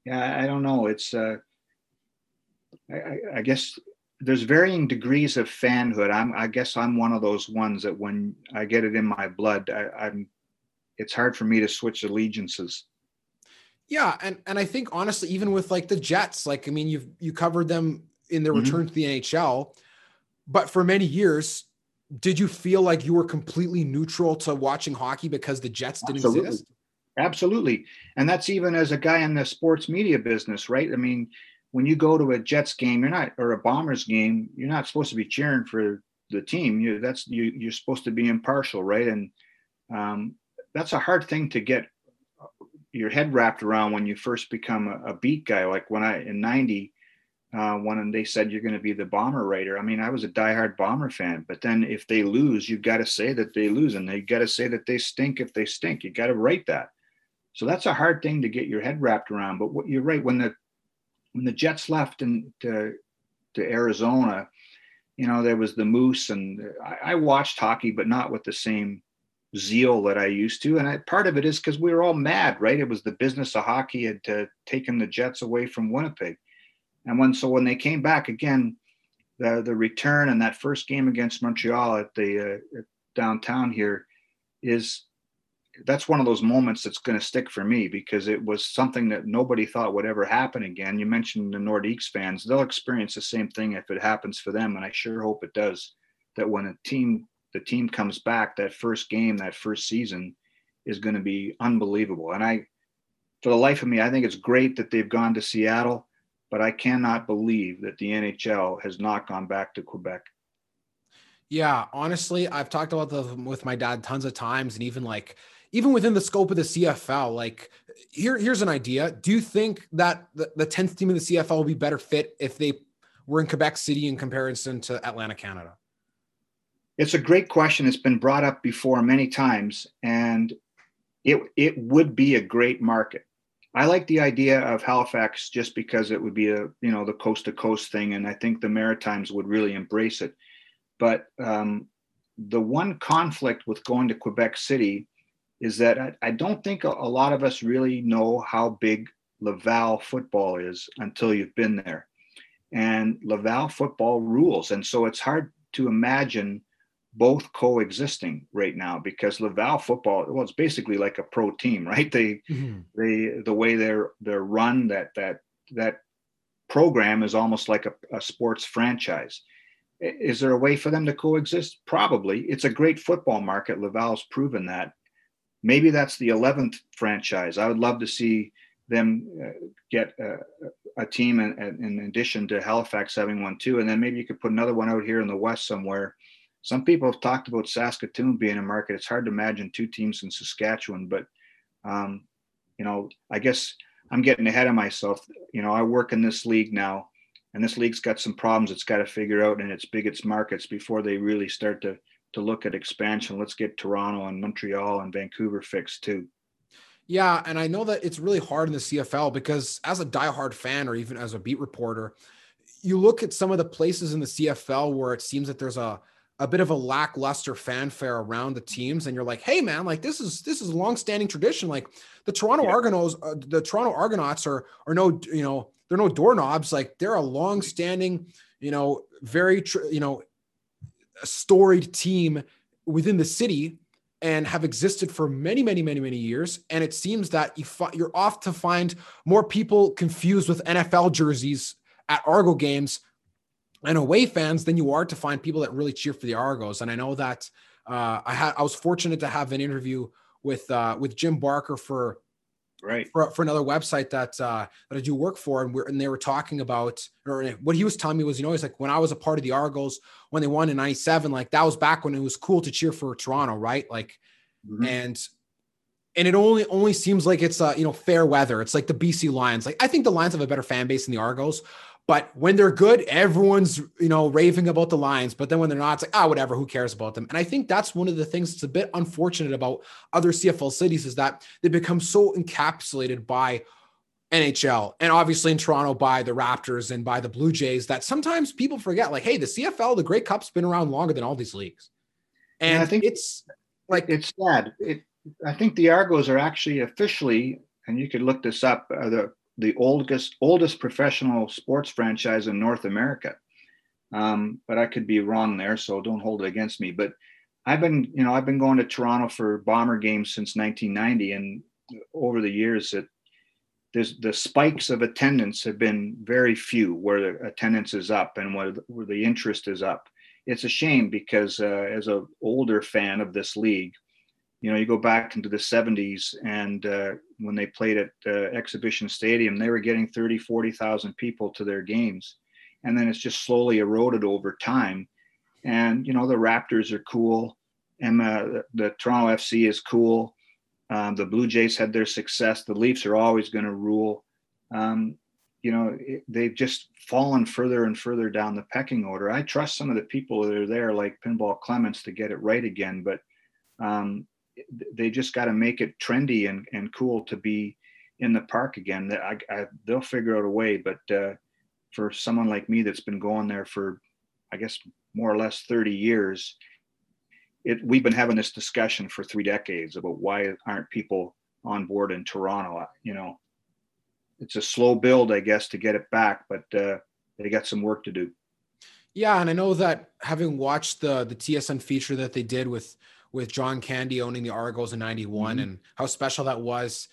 yeah, I don't know. It's, uh, I, I guess there's varying degrees of fanhood. I'm, I guess I'm one of those ones that when I get it in my blood, I, I'm, it's hard for me to switch allegiances.
Yeah, and and I think honestly, even with like the Jets, like I mean, you've you covered them in their mm-hmm. return to the NHL, but for many years, did you feel like you were completely neutral to watching hockey because the Jets didn't
Absolutely.
exist?
Absolutely, and that's even as a guy in the sports media business, right? I mean, when you go to a Jets game, you're not or a Bombers game, you're not supposed to be cheering for the team. You that's you you're supposed to be impartial, right? And um, that's a hard thing to get your head wrapped around when you first become a, a beat guy. Like when I in '90, uh, when they said you're going to be the bomber writer. I mean, I was a diehard bomber fan, but then if they lose, you've got to say that they lose, and they got to say that they stink if they stink. You got to write that. So that's a hard thing to get your head wrapped around. But what you're right when the when the Jets left and to to Arizona, you know, there was the Moose, and I, I watched hockey, but not with the same zeal that I used to. And I, part of it is because we were all mad, right? It was the business of hockey had uh, taken the Jets away from Winnipeg. And when so when they came back again, the the return and that first game against Montreal at the uh, downtown here is that's one of those moments that's going to stick for me because it was something that nobody thought would ever happen again. You mentioned the Nordiques fans; they'll experience the same thing if it happens for them, and I sure hope it does. That when a team the team comes back, that first game, that first season is going to be unbelievable. And I, for the life of me, I think it's great that they've gone to Seattle, but I cannot believe that the NHL has not gone back to Quebec.
Yeah, honestly, I've talked about them with my dad tons of times, and even like even within the scope of the CFL, like here, here's an idea. Do you think that the, the 10th team in the CFL will be better fit if they were in Quebec City in comparison to Atlantic, Canada?
It's a great question. It's been brought up before many times, and it it would be a great market. I like the idea of Halifax just because it would be a you know the coast to coast thing, and I think the Maritimes would really embrace it. But um, the one conflict with going to Quebec City is that I, I don't think a, a lot of us really know how big Laval football is until you've been there, and Laval football rules, and so it's hard to imagine both coexisting right now because Laval football, well, it's basically like a pro team, [laughs] right? They, mm-hmm. they, the way they're they're run, that that that program is almost like a, a sports franchise. Is there a way for them to coexist? Probably. It's a great football market. Laval's proven that. Maybe that's the 11th franchise. I would love to see them uh, get a, a team in, in, addition to Halifax having one too. And then maybe you could put another one out here in the West somewhere some people have talked about Saskatoon being a market. It's hard to imagine two teams in Saskatchewan, but um, you know, I guess I'm getting ahead of myself. You know, I work in this league now, and this league's got some problems it's got to figure out in its biggest markets before they really start to to look at expansion. Let's get Toronto and Montreal and Vancouver fixed too.
Yeah, and I know that it's really hard in the CFL because as a diehard fan or even as a beat reporter, you look at some of the places in the CFL where it seems that there's a a bit of a lackluster fanfare around the teams and you're like hey man like this is this is a long-standing tradition like the toronto yeah. argonauts uh, the toronto argonauts are are no you know they're no doorknobs like they're a long-standing you know very tr- you know storied team within the city and have existed for many many many many years and it seems that you fi- you're off to find more people confused with nfl jerseys at argo games and away fans than you are to find people that really cheer for the Argos. And I know that uh, I had I was fortunate to have an interview with uh, with Jim Barker for
right
for, for another website that uh, that I do work for, and we're and they were talking about or what he was telling me was you know he's like when I was a part of the Argos when they won in '97, like that was back when it was cool to cheer for Toronto, right? Like, mm-hmm. and and it only only seems like it's uh you know fair weather. It's like the BC Lions. Like I think the Lions have a better fan base than the Argos, but when they're good, everyone's you know raving about the Lions. But then when they're not, it's like ah, whatever. Who cares about them? And I think that's one of the things that's a bit unfortunate about other CFL cities is that they become so encapsulated by NHL and obviously in Toronto by the Raptors and by the Blue Jays that sometimes people forget. Like, hey, the CFL, the Grey Cup's been around longer than all these leagues, and yeah, I think it's like
it's sad. It I think the Argos are actually officially, and you could look this up, are the the oldest oldest professional sports franchise in North America. Um, but I could be wrong there, so don't hold it against me. But I've been, you know, I've been going to Toronto for Bomber games since 1990, and over the years, it the spikes of attendance have been very few where the attendance is up and where, where the interest is up. It's a shame because uh, as an older fan of this league, you know, you go back into the 70s and uh, when they played at uh, Exhibition Stadium, they were getting 30, 40,000 people to their games. And then it's just slowly eroded over time. And, you know, the Raptors are cool. And uh, the Toronto FC is cool. Um, the Blue Jays had their success. The Leafs are always going to rule. Um, you know, it, they've just fallen further and further down the pecking order. I trust some of the people that are there, like Pinball Clemons, to get it right again. But um, they just got to make it trendy and, and cool to be in the park again. I, I, they'll figure out a way. But uh, for someone like me that's been going there for, I guess, more or less 30 years, it, we've been having this discussion for three decades about why aren't people on board in Toronto? You know, it's a slow build, I guess, to get it back, but uh, they got some work to do.
Yeah, and I know that having watched the the TSN feature that they did with with John Candy owning the Argos in '91 mm-hmm. and how special that was,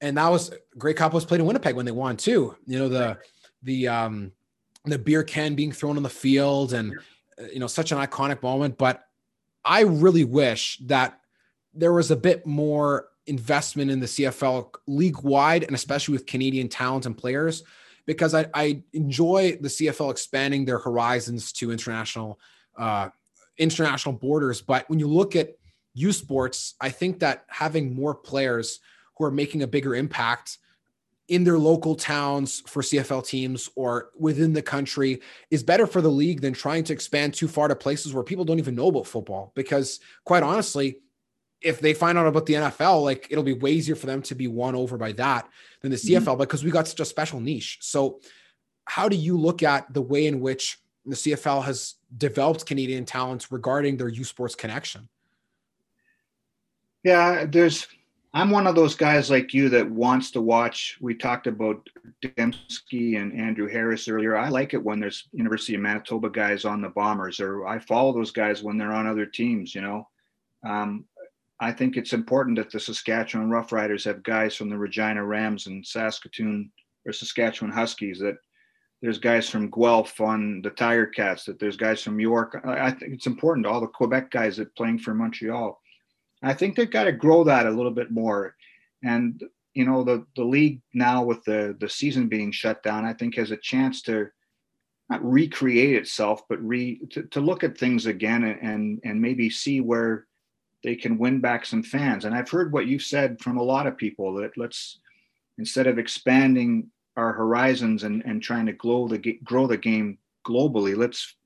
and that was Grey Cup was played in Winnipeg when they won too. You know the the um the beer can being thrown on the field and uh, you know such an iconic moment. But I really wish that there was a bit more investment in the CFL league wide and especially with Canadian talent and players because I, I enjoy the CFL expanding their horizons to international uh, international borders. But when you look at U Sports, I think that having more players who are making a bigger impact in their local towns for CFL teams or within the country is better for the league than trying to expand too far to places where people don't even know about football. Because quite honestly, if they find out about the NFL, like it'll be way easier for them to be won over by that than the CFL mm-hmm. because we got such a special niche. So, how do you look at the way in which the CFL has developed Canadian talents regarding their U Sports connection?
Yeah, there's. I'm one of those guys like you that wants to watch. We talked about Demski and Andrew Harris earlier. I like it when there's University of Manitoba guys on the Bombers, or I follow those guys when they're on other teams. You know, um, I think it's important that the Saskatchewan Roughriders have guys from the Regina Rams and Saskatoon or Saskatchewan Huskies that there's guys from Guelph on the Tiger Cats, that there's guys from York. I think it's important. to All the Quebec guys that playing for Montreal. I think they've got to grow that a little bit more. And you know, the the league now with the the season being shut down, I think has a chance to not recreate itself, but re to, to look at things again and and maybe see where they can win back some fans. And I've heard what you've said from a lot of people that let's instead of expanding our horizons and, and trying to grow the grow the game globally. Let's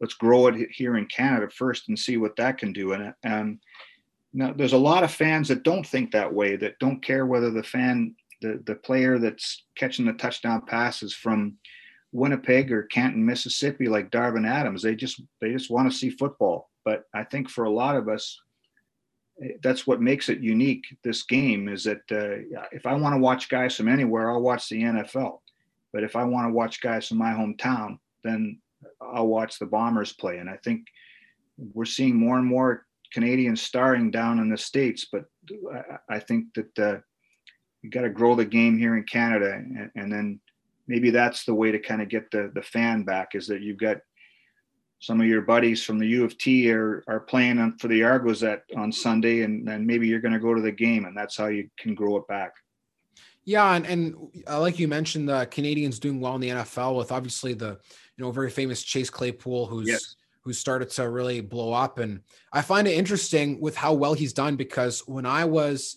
let's grow it here in Canada first and see what that can do. And um, now there's a lot of fans that don't think that way. That don't care whether the fan the the player that's catching the touchdown passes from Winnipeg or Canton, Mississippi, like Darvin Adams. They just they just want to see football. But I think for a lot of us, that's what makes it unique. This game is that uh, if I want to watch guys from anywhere, I'll watch the NFL. But if I want to watch guys from my hometown, then I'll watch the Bombers play. And I think we're seeing more and more Canadians starring down in the states. But I think that uh, you got to grow the game here in Canada, and, and then maybe that's the way to kind of get the the fan back. Is that you've got some of your buddies from the U of T are, are playing on, for the Argos at, on Sunday, and then maybe you're going to go to the game, and that's how you can grow it back.
Yeah, and, and uh, like you mentioned, the Canadians doing well in the NFL with obviously the you know very famous Chase Claypool, who's yes. who started to really blow up, and I find it interesting with how well he's done because when I was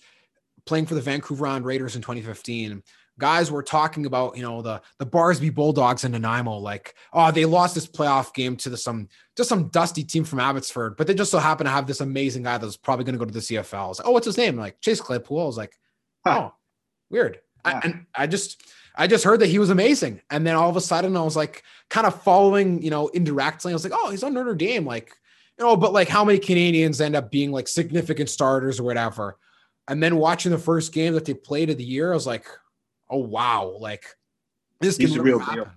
playing for the Vancouver Island Raiders in 2015 guys were talking about, you know, the the Barsby Bulldogs in Nanaimo, like, oh, they lost this playoff game to the, some just some dusty team from Abbotsford, but they just so happen to have this amazing guy that's probably going to go to the CFL. Like, oh, what's his name? Like Chase Claypool. I was like, oh, weird. I, and I just I just heard that he was amazing, and then all of a sudden I was like, kind of following, you know, indirectly. I was like, oh, he's on Notre Dame, like, you know, but like how many Canadians end up being like significant starters or whatever. And then watching the first game that they played of the year, I was like, oh wow, like this
He's
can
the real deal.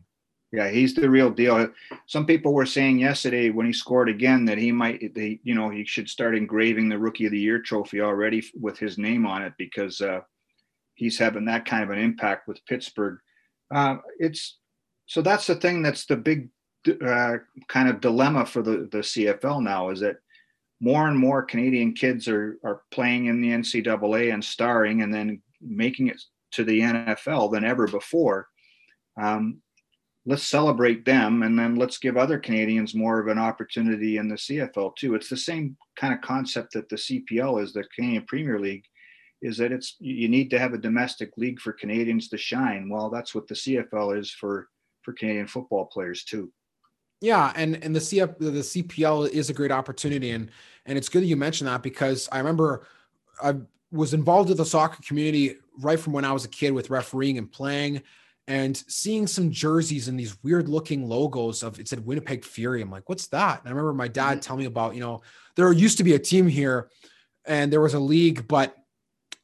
Yeah, he's the real deal. Some people were saying yesterday when he scored again that he might, they, you know, he should start engraving the Rookie of the Year trophy already with his name on it because uh, he's having that kind of an impact with Pittsburgh. Uh, it's so that's the thing that's the big uh, kind of dilemma for the the CFL now is that more and more Canadian kids are are playing in the NCAA and starring and then making it to the NFL than ever before. Um, let's celebrate them and then let's give other Canadians more of an opportunity in the CFL too. It's the same kind of concept that the CPL is, the Canadian Premier League, is that it's you need to have a domestic league for Canadians to shine. Well, that's what the CFL is for for Canadian football players too.
Yeah, and and the CF the CPL is a great opportunity, and and it's good that you mentioned that because I remember I was involved with the soccer community right from when I was a kid with refereeing and playing, and seeing some jerseys and these weird looking logos of it said Winnipeg Fury. I'm like, what's that? And I remember my dad mm-hmm. telling me about you know there used to be a team here, and there was a league, but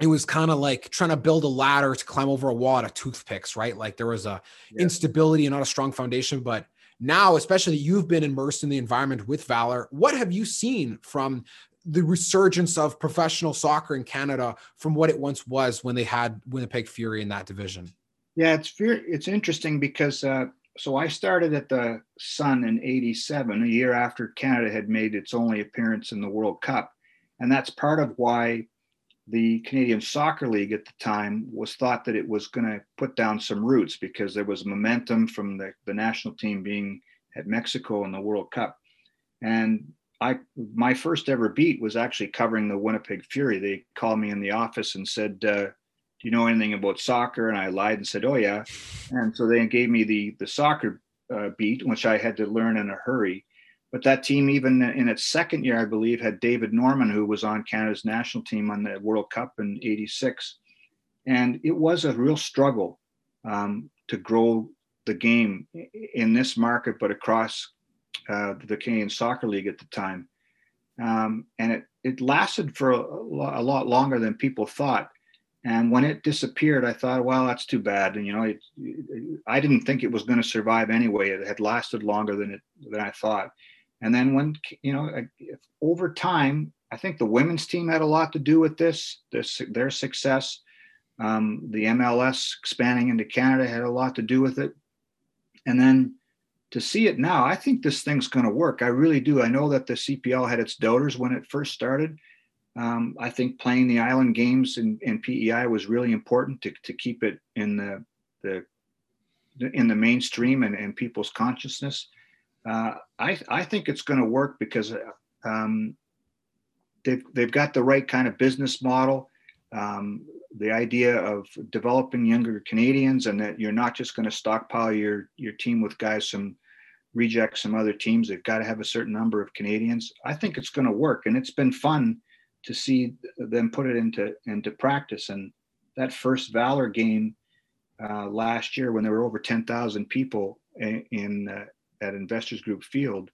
it was kind of like trying to build a ladder to climb over a wall out of toothpicks, right? Like there was a
Yeah.
instability and not a strong foundation. But now, especially you've been immersed in the environment with Valor. What have you seen from the resurgence of professional soccer in Canada from what it once was when they had Winnipeg Fury in that division?
Yeah, it's it's interesting because uh, so I started at the Sun in '87, a year after Canada had made its only appearance in the World Cup, and that's part of why the Canadian Soccer League at the time was thought that it was going to put down some roots because there was momentum from the, the national team being at Mexico in the World Cup, and I my first ever beat was actually covering the Winnipeg Fury. They called me in the office and said. Uh, do you know anything about soccer? And I lied and said, oh yeah. And so they gave me the the soccer uh, beat, which I had to learn in a hurry. But that team, even in its second year, I believe, had David Norman, who was on Canada's national team on the World Cup in '86, and it was a real struggle um, to grow the game in this market, but across uh, the Canadian Soccer League at the time. Um, and it it lasted for a, a lot longer than people thought. And when it disappeared, I thought, well, that's too bad. And you know, it, I didn't think it was going to survive anyway. It had lasted longer than it than I thought. And then when you know, over time, I think the women's team had a lot to do with this. This their success. Um, the MLS expanding into Canada had a lot to do with it. And then to see it now, I think this thing's going to work. I really do. I know that the CPL had its doubters when it first started. Um, I think playing the island games in, in PEI was really important to, to keep it in the, the in the mainstream and, and people's consciousness. Uh, I, I think it's going to work because um, they've, they've got the right kind of business model. Um, the idea of developing younger Canadians and that you're not just going to stockpile your, your team with guys from rejects some other teams. They've got to have a certain number of Canadians. I think it's going to work. And it's been fun to see them put it into into practice. And that first Valor game uh, last year, when there were over ten thousand people in, in uh, at Investors Group Field,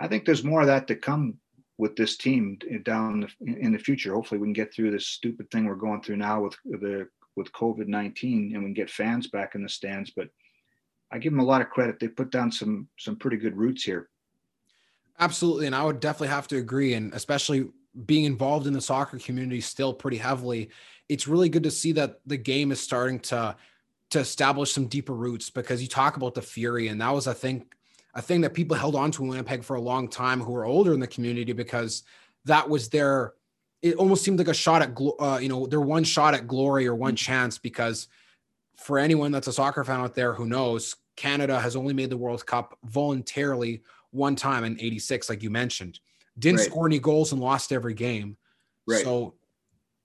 I think there's more of that to come with this team down in the future. Hopefully, we can get through this stupid thing we're going through now with the with COVID nineteen, and we can get fans back in the stands. But I give them a lot of credit. They put down some some pretty good roots here.
Absolutely, and I would definitely have to agree, and especially being involved in the soccer community still pretty heavily, it's really good to see that the game is starting to to establish some deeper roots because you talk about the fury and that was I think a thing that people held on to in Winnipeg for a long time who were older in the community because that was their it almost seemed like a shot at uh, you know their one shot at glory or one chance because for anyone that's a soccer fan out there who knows Canada has only made the World Cup voluntarily one time in 86 like you mentioned didn't
Right.
score any goals and lost every game.
Right.
So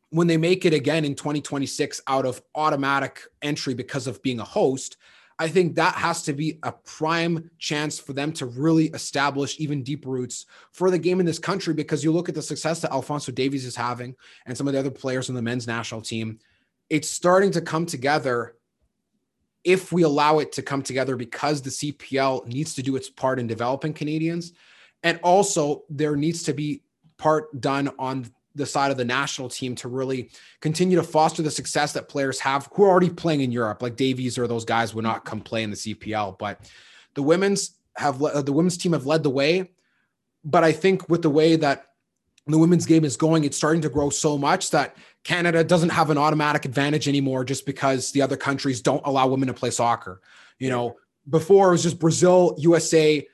when they make it again in 2026 out of automatic entry because of being a host, I think that has to be a prime chance for them to really establish even deep roots for the game in this country because you look at the success that Alfonso Davies is having and some of the other players on the men's national team, it's starting to come together if we allow it to come together because the CPL needs to do its part in developing Canadians. And also, there needs to be part done on the side of the national team to really continue to foster the success that players have who are already playing in Europe, like Davies or those guys would not come play in the CPL. But the women's have the women's team have led the way. But I think with the way that the women's game is going, it's starting to grow so much that Canada doesn't have an automatic advantage anymore just because the other countries don't allow women to play soccer. You know, before it was just Brazil, USA,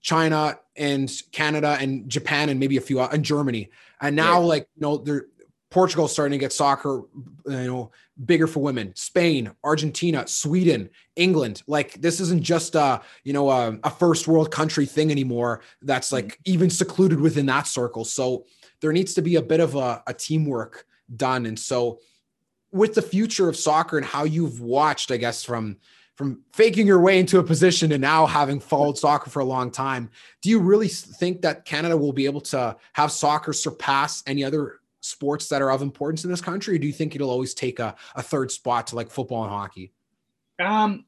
China, and Canada, and Japan, and maybe a few, and Germany. And now, yeah. like, you know, they're Portugal's starting to get soccer, you know, bigger for women. Spain, Argentina, Sweden, England. Like this isn't just a you know a, a first world country thing anymore. That's mm-hmm. like mm-hmm. even secluded within that circle. So there needs to be a bit of a, a teamwork done. And so with the future of soccer and how you've watched, I guess from from faking your way into a position and now having followed soccer for a long time, do you really think that Canada will be able to have soccer surpass any other sports that are of importance in this country, or do you think it'll always take a, a third spot to like football and hockey?
Um,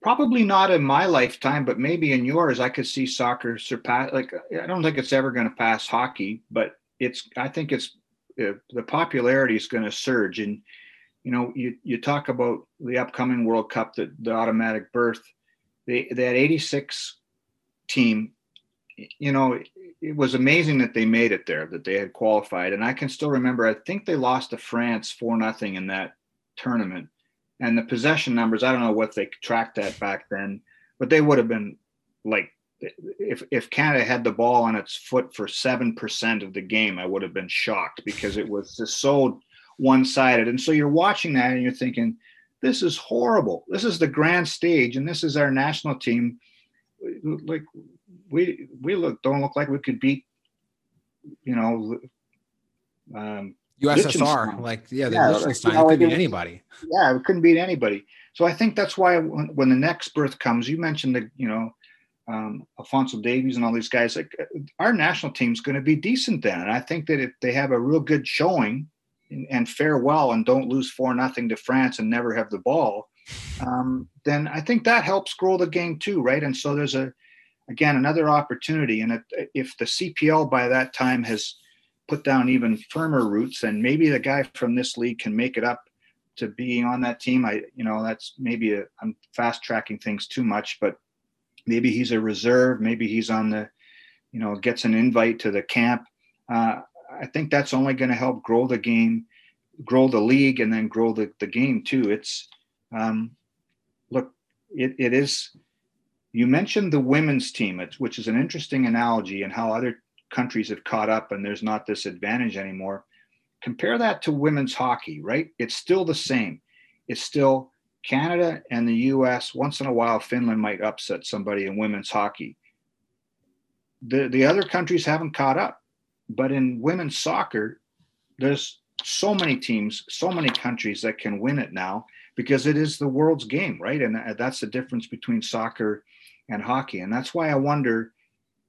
probably not in my lifetime, but maybe in yours, I could see soccer surpass. Like, I don't think it's ever going to pass hockey, but it's. I think it's Uh, the popularity is going to surge. And you know, you you talk about the upcoming World Cup, the, the automatic berth. They, that 86 team you know, it was amazing that they made it there, that they had qualified. And I can still remember, I think they lost to France for nothing in that tournament. And the possession numbers, I don't know what they tracked that back then, but they would have been like if if Canada had the ball on its foot for seven percent of the game, I would have been shocked because it was just so one-sided. And so you're watching that and you're thinking, this is horrible. This is the grand stage, and this is our national team. Like we we look don't look like we could beat, you know,
um, USSR. Like yeah, the yeah, Liechtenstein you know, could beat anybody.
Yeah, we couldn't beat anybody. So I think that's why when, when the next berth comes, you mentioned the you know um, Alfonso Davies and all these guys. Like our national team's going to be decent then, and I think that if they have a real good showing and, and fare well and don't lose four nothing to France and never have the ball, um, then I think that helps grow the game too, right? And so there's a again another opportunity and if the cpl by that time has put down even firmer roots then maybe the guy from this league can make it up to being on that team i you know that's maybe i am fast tracking things too much but maybe he's a reserve maybe he's on the you know gets an invite to the camp uh, i think that's only going to help grow the game grow the league and then grow the, the game too it's um, look it, it is you mentioned the women's team, which is an interesting analogy and how other countries have caught up and there's not this advantage anymore. Compare that to women's hockey, right? It's still the same. It's still Canada and the US. Once in a while, Finland might upset somebody in women's hockey. The, the other countries haven't caught up. But in women's soccer, there's so many teams, so many countries that can win it now because it is the world's game, right? And that's the difference between soccer and hockey. And that's why I wonder,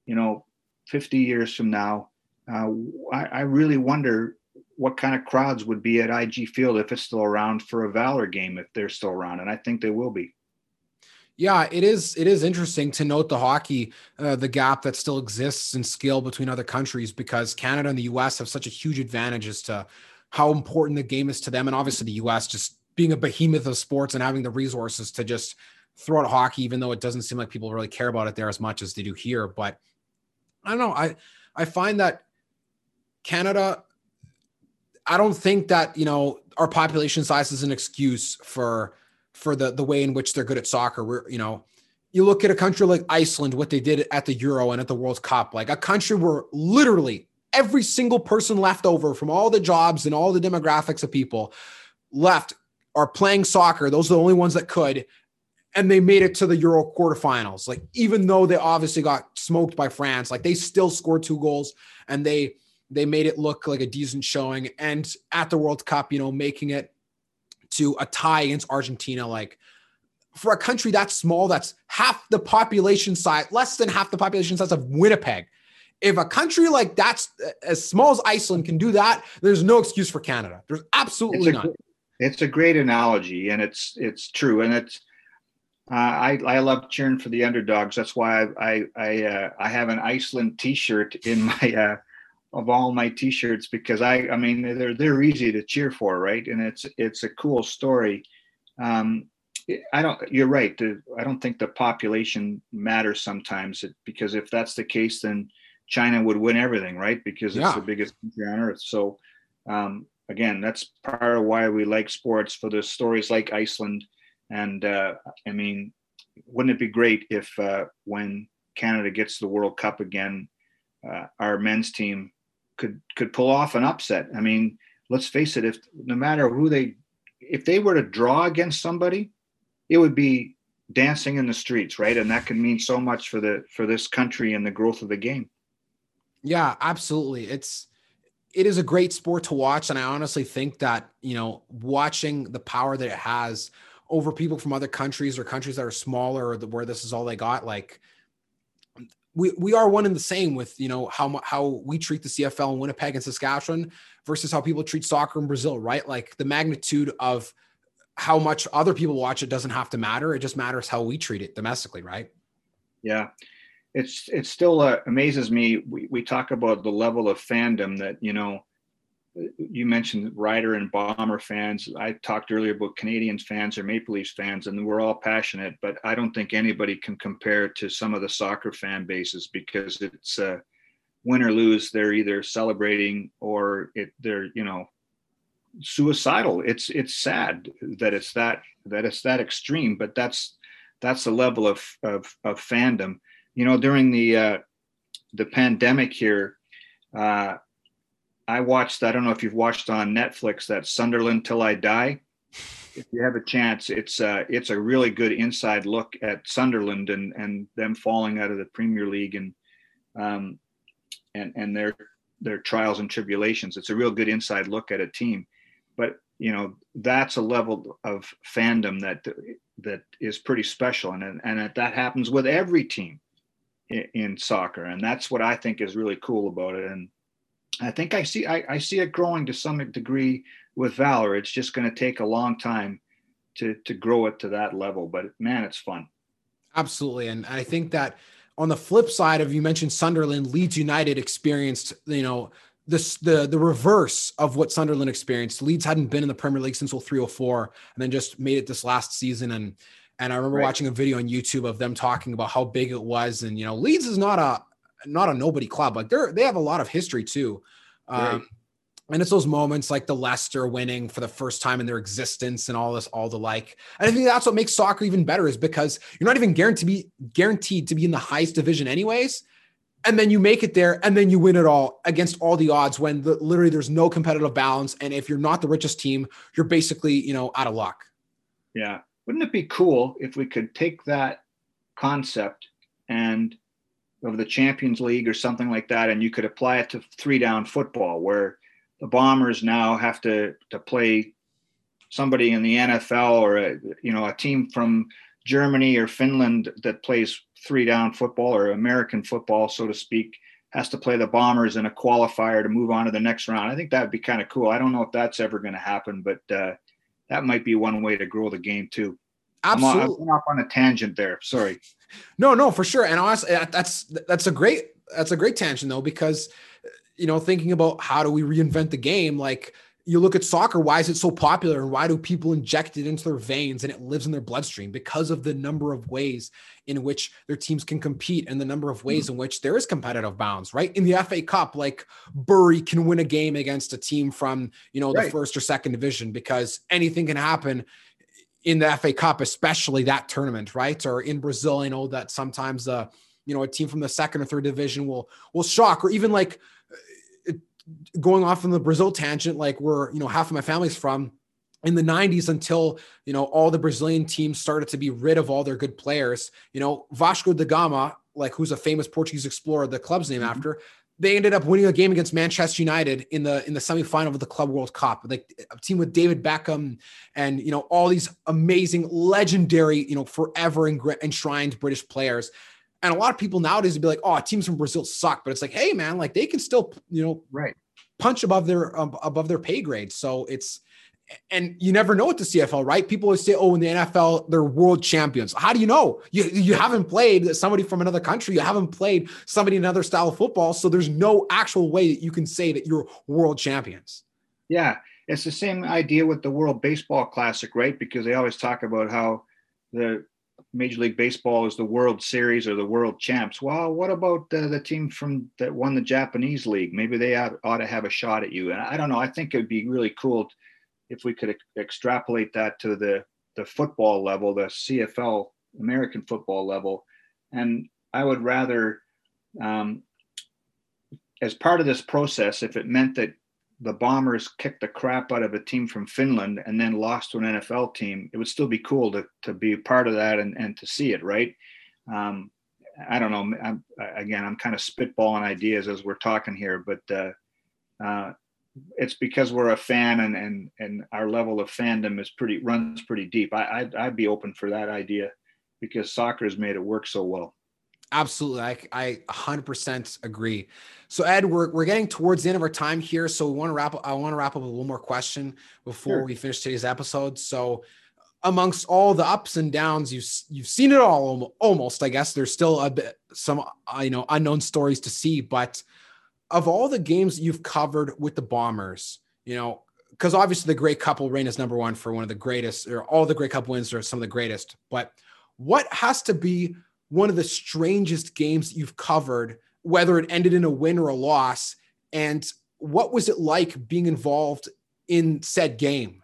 you know, 50 years from now, uh, I, I, really wonder what kind of crowds would be at IG Field if it's still around for a Valor game, if they're still around. And I think they will be.
Yeah, it is. It is interesting to note the hockey, uh, the gap that still exists in skill between other countries because Canada and the U.S. have such a huge advantage as to how important the game is to them, and obviously the U.S. just being a behemoth of sports and having the resources to just throw out hockey, even though it doesn't seem like people really care about it there as much as they do here. But I don't know. I I find that Canada. I don't think that you know our population size is an excuse for for the the way in which they're good at soccer. We're you know you look at a country like Iceland, what they did at the Euro and at the World Cup, like a country where literally every single person left over from all the jobs and all the demographics of people left are playing soccer. Those are the only ones that could and they made it to the Euro quarterfinals. Like even though they obviously got smoked by France, like they still scored two goals and they they made it look like a decent showing. And at the World Cup, you know, making it to a tie against Argentina, like for a country that small, that's half the population size, less than half the population size of Winnipeg. If a country like that's as small as Iceland can do that, there's no excuse for Canada. There's absolutely
it's
none.
It's a great analogy, and it's it's true, and it's uh, I I love cheering for the underdogs. That's why I I I, uh, I have an Iceland T-shirt in my uh, of all my t-shirts because I I mean they're they're easy to cheer for, right? And it's it's a cool story. Um, I don't. You're right. The, I don't think the population matters sometimes it, because if that's the case, then China would win everything, right? Because it's
Yeah.
the biggest country on earth. So um, again, that's part of why we like sports for the stories like Iceland. And uh, I mean, wouldn't it be great if uh, when Canada gets the World Cup again, uh, our men's team could could pull off an upset? I mean, let's face it. If no matter who they, if they were to draw against somebody, it would be dancing in the streets, right? And that could mean so much for the for this country and the growth of the game.
Yeah, absolutely. It's it is a great sport to watch, and I honestly think that you know watching the power that it has over people from other countries or countries that are smaller or the, where this is all they got, like we we are one and the same with you know how how we treat the CFL in Winnipeg and Saskatchewan versus how people treat soccer in Brazil, right? Like the magnitude of how much other people watch it doesn't have to matter. It just matters how we treat it domestically, right?
Yeah, it's it still uh, amazes me. We we talk about the level of fandom that you know. You mentioned Rider and Bomber fans. I talked earlier about Canadians fans or Maple Leafs fans, and we're all passionate. But I don't think anybody can compare to some of the soccer fan bases because it's uh, win or lose, they're either celebrating or it they're you know suicidal. It's it's sad that it's that that it's that extreme, but that's that's the level of of, of fandom. You know, during the uh, the pandemic here, uh, I watched. I don't know if you've watched on Netflix that Sunderland Till I Die. If you have a chance, it's uh, it's a really good inside look at Sunderland and and them falling out of the Premier League and um, and and their their trials and tribulations. It's a real good inside look at a team, but you know that's a level of fandom that that is pretty special, and and that happens with every team in, in soccer, and that's what I think is really cool about it. And I think I see I, I see it growing to some degree with Valor. It's just going to take a long time to to grow it to that level, but man, it's fun.
Absolutely. And I think that on the flip side of you mentioned Sunderland, Leeds United experienced, you know, this the the reverse of what Sunderland experienced. Leeds hadn't been in the Premier League since 0304 and then just made it this last season. And and I remember
Right.
watching a video on YouTube of them talking about how big it was. And you know, Leeds is not a not a nobody club. Like they're they have a lot of history too. Um,
Right.
and it's those moments like the Leicester winning for the first time in their existence and all this, all the like. And I think that's what makes soccer even better is because you're not even guaranteed to be guaranteed to be in the highest division anyways. And then you make it there and then you win it all against all the odds when the, literally there's no competitive balance. And if you're not the richest team, you're basically, you know, out of luck.
Yeah. Wouldn't it be cool if we could take that concept and of the Champions League or something like that, and you could apply it to three down football, where the Bombers now have to to play somebody in the NFL or a, you know a team from Germany or Finland that plays three down football or American football, so to speak, has to play the Bombers in a qualifier to move on to the next round. I think that would be kind of cool. I don't know if that's ever going to happen, but uh, that might be one way to grow the game too.
Absolutely.
I'm off on a tangent there. Sorry. [laughs]
No, no, for sure. And honestly, that- eh, that's that's a great that's a great tangent though, because you know, thinking about how do we reinvent the game, like you look at soccer, why is it so popular and why do people inject it into their veins and it lives in their bloodstream? Because of the number of ways in which their teams can compete and the number of ways mm. in which there is competitive bounds, right? In the FA Cup, like Bury can win a game against a team from, you know, the first or second division because anything can happen in the FA Cup, especially that tournament, right? Or in Brazil, I know that sometimes uh, you know, a team from the second or third division will will shock, or even like uh, going off on the Brazil tangent, like where you know half of my family's from in the 90s until you know all the Brazilian teams started to be rid of all their good players. You know, Vasco da Gama, like who's a famous Portuguese explorer, the club's name
Mhm.
after, they ended up winning a game against Manchester United in the in the semifinal of the Club World Cup. Like a team with David Beckham and you know all these amazing, legendary, you know, forever enshrined British players. And a lot of people nowadays would be like, "Oh, teams from Brazil suck," but it's like, "Hey, man, like they can still, you know,
Right.
punch above their um, above their pay grade." So it's and you never know what the CFL, right? People always say, "Oh, in the NFL, they're world champions." How do you know? You you haven't played somebody from another country. You haven't played somebody in another style of football, so there's no actual way that you can say that you're world champions.
Yeah, it's the same idea with the World Baseball Classic, right? Because they always talk about how the Major League Baseball is the World Series or the World Champs. Well, what about the, the team from that won the Japanese League? Maybe they ought, ought to have a shot at you. And I don't know. I think it'd be really cool if we could extrapolate that to the the football level, the CFL American football level, and I would rather, um, as part of this process, if it meant that the Bombers kicked the crap out of a team from Finland and then lost to an NFL team, it would still be cool to to be part of that and and to see it, right? Um, I don't know. I'm, again, I'm kind of spitballing ideas as we're talking here, but uh, uh, it's because we're a fan and and and our level of fandom is pretty runs pretty deep. I I'd, I'd be open for that idea because soccer has made it work so well.
Absolutely. I, I 100% agree. So Ed, we're, we're getting towards the end of our time here. So we want to wrap up. I want to wrap up with one more question before sure. we finish today's episode. So amongst all the ups and downs, you've, you've seen it all almost, I guess there's still a bit, some, uh, you know, unknown stories to see, but of all the games you've covered with the Bombers, you know, because obviously the Grey Cup reign as number one for one of the greatest, or all the Grey Cup wins are some of the greatest. But what has to be one of the strangest games you've covered, whether it ended in a win or a loss? And what was it like being involved in said game?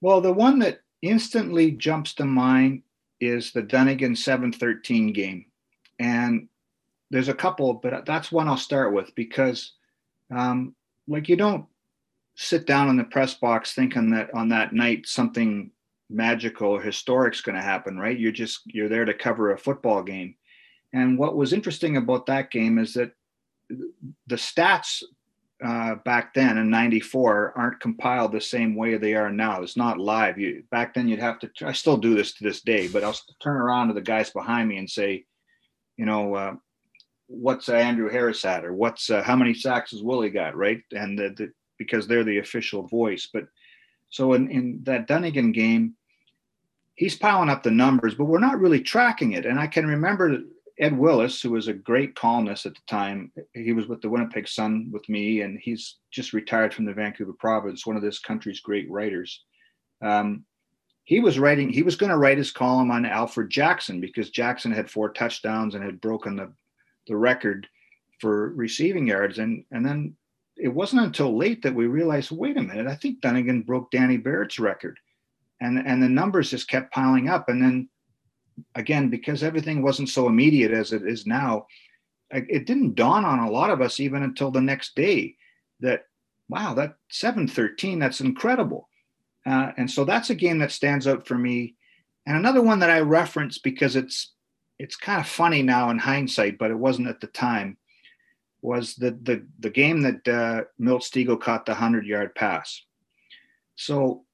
Well, the one that instantly jumps to mind is the Dunigan 713 game. And there's a couple, but that's one I'll start with because, um, like, you don't sit down in the press box thinking that on that night something magical or historic is going to happen, right? You're just you're there to cover a football game. And what was interesting about that game is that the stats uh, back then in 94 aren't compiled the same way they are now. It's not live. You back then you'd have to I still do this to this day, but I'll turn around to the guys behind me and say, you know, uh, what's uh, Andrew Harris at, or what's uh, how many sacks has Willie got, right? And the, the, because they're the official voice. But so in, in that Dunigan game, he's piling up the numbers, but we're not really tracking it. And I can remember Ed Willes, who was a great columnist at the time. He was with the Winnipeg Sun with me, and he's just retired from the Vancouver Province, one of this country's great writers. Um, he was writing, he was going to write his column on Alfred Jackson because Jackson had four touchdowns and had broken the the record for receiving yards. And and then it wasn't until late that we realized, wait a minute, I think Dunigan broke Danny Barrett's record. And and the numbers just kept piling up. And then again, because everything wasn't so immediate as it is now, it didn't dawn on a lot of us even until the next day that wow, that 713, that's incredible. Uh, and so that's a game that stands out for me. And another one that I reference because it's it's kind of funny now in hindsight, but it wasn't at the time, was the the the game that uh, Milt Stegall caught the hundred yard pass. So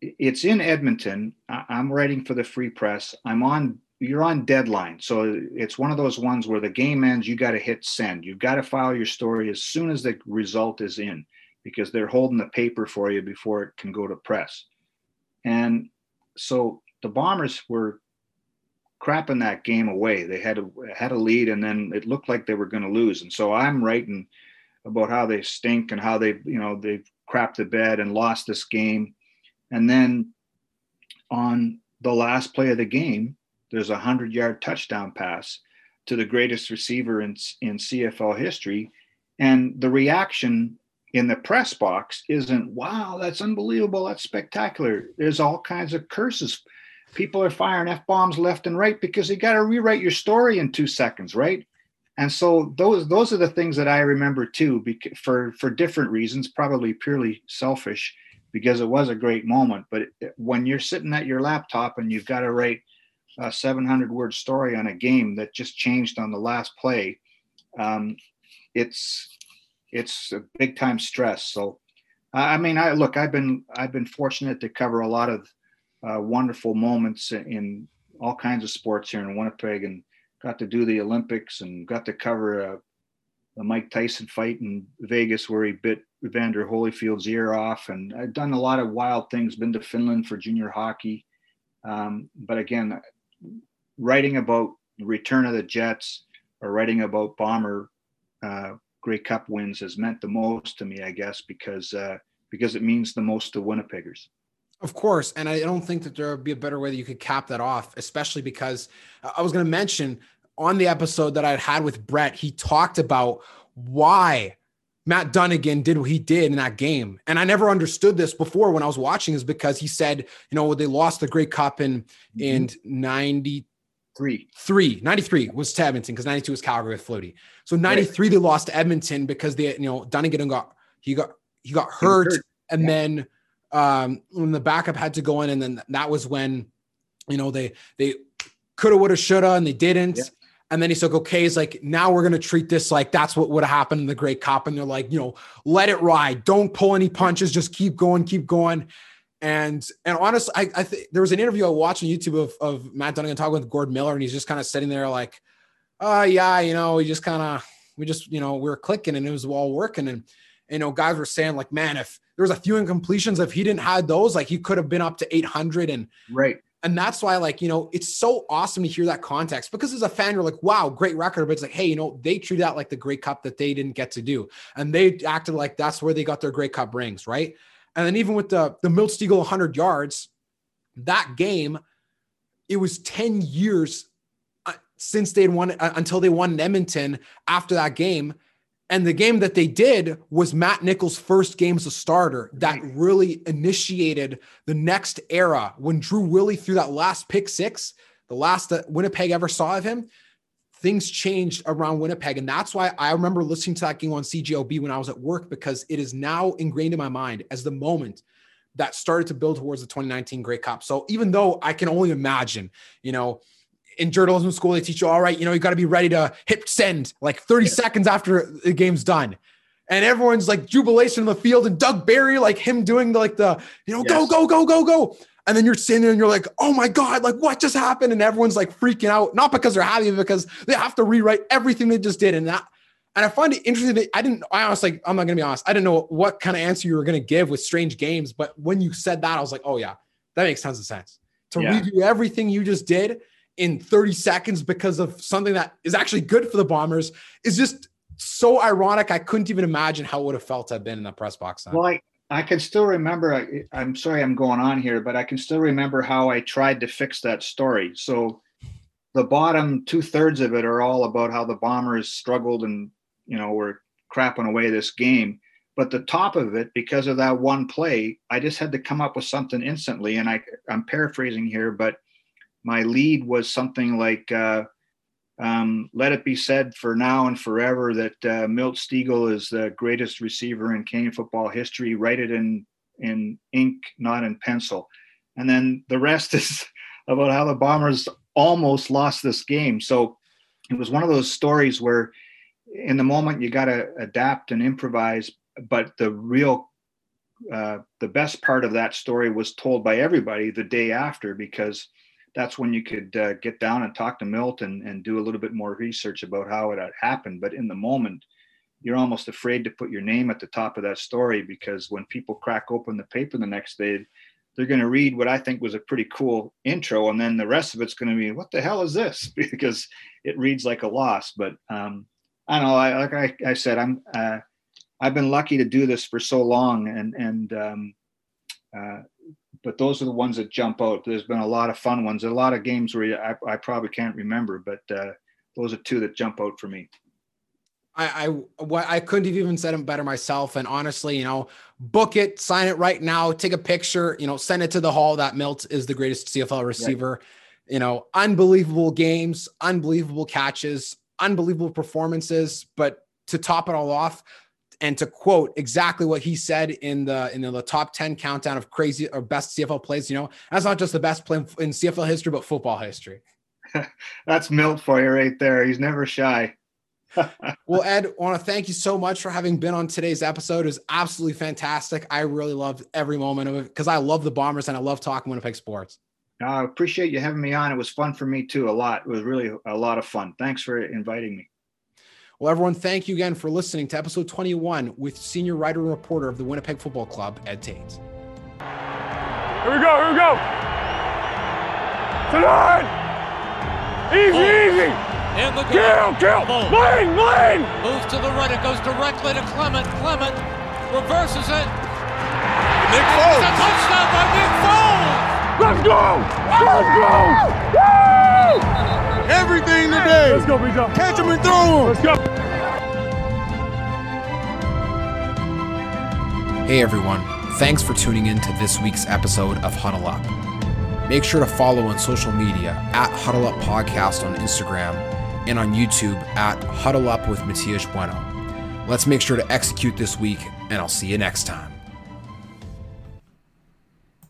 it's in Edmonton. I'm writing for the Free Press. I'm on. You're on deadline, so it's one of those ones where the game ends. You got to hit send. You've got to file your story as soon as the result is in, because they're holding the paper for you before it can go to press. And so the Bombers were crapping that game away. They had a had a lead, and then it looked like they were going to lose. And so I'm writing about how they stink and how they, you know, they've crapped the bed and lost this game. And then on the last play of the game, there's a hundred yard touchdown pass to the greatest receiver in in CFL history, and the reaction in the press box isn't wow that's unbelievable that's spectacular there's all kinds of curses people are firing f bombs left and right because you got to rewrite your story in two seconds, right? And so those those are the things that I remember too, for for different reasons, probably purely selfish, because it was a great moment. But when you're sitting at your laptop and you've got to write a 700 word story on a game that just changed on the last play, um, it's it's a big time stress. So, I mean, I look, I've been I've been fortunate to cover a lot of uh, wonderful moments in all kinds of sports here in Winnipeg and got to do the Olympics and got to cover a the Mike Tyson fight in Vegas where he bit Evander Holyfield's ear off. And I've done a lot of wild things, been to Finland for junior hockey. Um, but again, writing about the return of the Jets or writing about Bomber uh, Grey Cup wins has meant the most to me, I guess, because uh, because it means the most to Winnipeggers.
Of course, and I don't think that there would be a better way that you could cap that off, especially because I was going to mention on the episode that I had with Brett, he talked about why Matt Dunigan did what he did in that game. And I never understood this before when I was watching is because he said, you know, they lost the Grey Cup in mm-hmm. in 93. Three. 93 was to Edmonton because 92 was Calgary with Flutie. So 93 right. they lost to Edmonton because they, you know, Dunigan got he got he got hurt, hurt. and yeah. then um when the backup had to go in, and then that was when you know they they coulda, woulda, shoulda, and they didn't. Yeah. And then he's like, okay, he's like, now we're gonna treat this like that's what would have happened in the Grey Cup. And they're like, you know, let it ride. Don't pull any punches, just keep going, keep going. And and honestly, I, I think there was an interview I watched on YouTube of, of Matt Dunigan talking with Gord Miller, and he's just kind of sitting there like, oh yeah, you know, we just kind of we just, you know, we were clicking and it was all working. And you know, guys were saying like, man, if there was a few incompletions, if he didn't have those, like he could have been up to 800 and
right
and that's why, like, you know, it's so awesome to hear that context because as a fan, you're like, wow, great record. But it's like, hey, you know, they treated that like the Grey Cup that they didn't get to do. And they acted like that's where they got their Grey Cup rings, right? And then even with the the Milt Stegall 100 yards, that game, it was 10 years uh, since they'd won uh, until they won in Edmonton after that game. And the game that they did was Matt Nichols' first game as a starter that really initiated the next era when Drew Willy threw that last pick six, the last that Winnipeg ever saw of him. Things changed around Winnipeg. And that's why I remember listening to that game on CJOB when I was at work because it is now ingrained in my mind as the moment that started to build towards the 2019 Grey Cup. So even though I can only imagine, you know, in journalism school, they teach you, all right, you know, you got to be ready to hit send like 30 yeah. seconds after the game's done. And everyone's like jubilation in the field, and Doug Barry, like him doing the, like the, you know, yes. go, go, go, go, go. And then you're sitting there and you're like, oh my God, like what just happened? And everyone's like freaking out, not because they're happy, because they have to rewrite everything they just did. And that, and I find it interesting that I didn't, I honestly, I'm not going to be honest. I didn't know what kind of answer you were going to give with strange games. But when you said that, I was like, oh yeah, that makes tons of sense. To yeah. redo everything you just did in 30 seconds because of something that is actually good for the Bombers is just so ironic. I couldn't even imagine how it would have felt to have been in the press box.
Then. Well, I, I can still remember, I, I'm sorry I'm going on here, but I can still remember how I tried to fix that story. So the bottom two thirds of it are all about how the Bombers struggled and, you know, were crapping away this game. But the top of it, because of that one play, I just had to come up with something instantly. And I, I'm paraphrasing here, but my lead was something like uh, um, let it be said for now and forever that uh, Milt Stegall is the greatest receiver in Canadian football history. Write it in in ink, not in pencil, and then the rest [laughs] is about how the Bombers almost lost this game. So it was one of those stories where, in the moment, you got to adapt and improvise, but the real uh, the best part of that story was told by everybody the day after because that's when you could uh, get down and talk to Milt and, and do a little bit more research about how it had happened. But in the moment, you're almost afraid to put your name at the top of that story because when people crack open the paper the next day, they're going to read what I think was a pretty cool intro, and then the rest of it's going to be, "What the hell is this?" [laughs] because it reads like a loss. But um, I don't know. I, like I, I said, I'm uh, I've been lucky to do this for so long, and and um, uh, but those are the ones that jump out. There's been a lot of fun ones, a lot of games where I, I probably can't remember, but uh, those are two that jump out for me.
I, I I couldn't have even said them better myself. And honestly, you know, book it, sign it right now, take a picture, you know, send it to the hall that Milt is the greatest CFL receiver. Right. You know, unbelievable games, unbelievable catches, unbelievable performances. But to top it all off, and to quote exactly what he said in the in the top 10 countdown of crazy or best CFL plays, you know, that's not just the best play in CFL history, but football history. [laughs]
that's Milt for you right there. He's never shy. [laughs]
well, Ed, I want to thank you so much for having been on today's episode. It was absolutely fantastic. I really loved every moment of it because I love the Bombers and I love talking Winnipeg sports.
I appreciate you having me on. It was fun for me too, a lot. It was really a lot of fun. Thanks for inviting me.
Well, everyone, thank you again for listening to episode 21 with senior writer and reporter of the Winnipeg Football Club, Ed Tait.
Here we go, here we go. Tonight! Easy, oh. easy!
In the
Kill, kill!
Boom.
Lane, lane!
Moves to the right. It goes directly to Clement. Clement reverses it.
Nick
It's a
Foles.
touchdown by Nick Foles.
Let's go! Let's go! Woo!
Everything today.
Let's go, B-Dub.
Catch him and throw him.
Let's go.
Hey everyone, thanks for tuning in to this week's episode of Huddle Up. Make sure to follow on social media at Huddle Up Podcast on Instagram and on YouTube at Huddle Up with Matias Bueno. Let's make sure to execute this week, and I'll see you next time.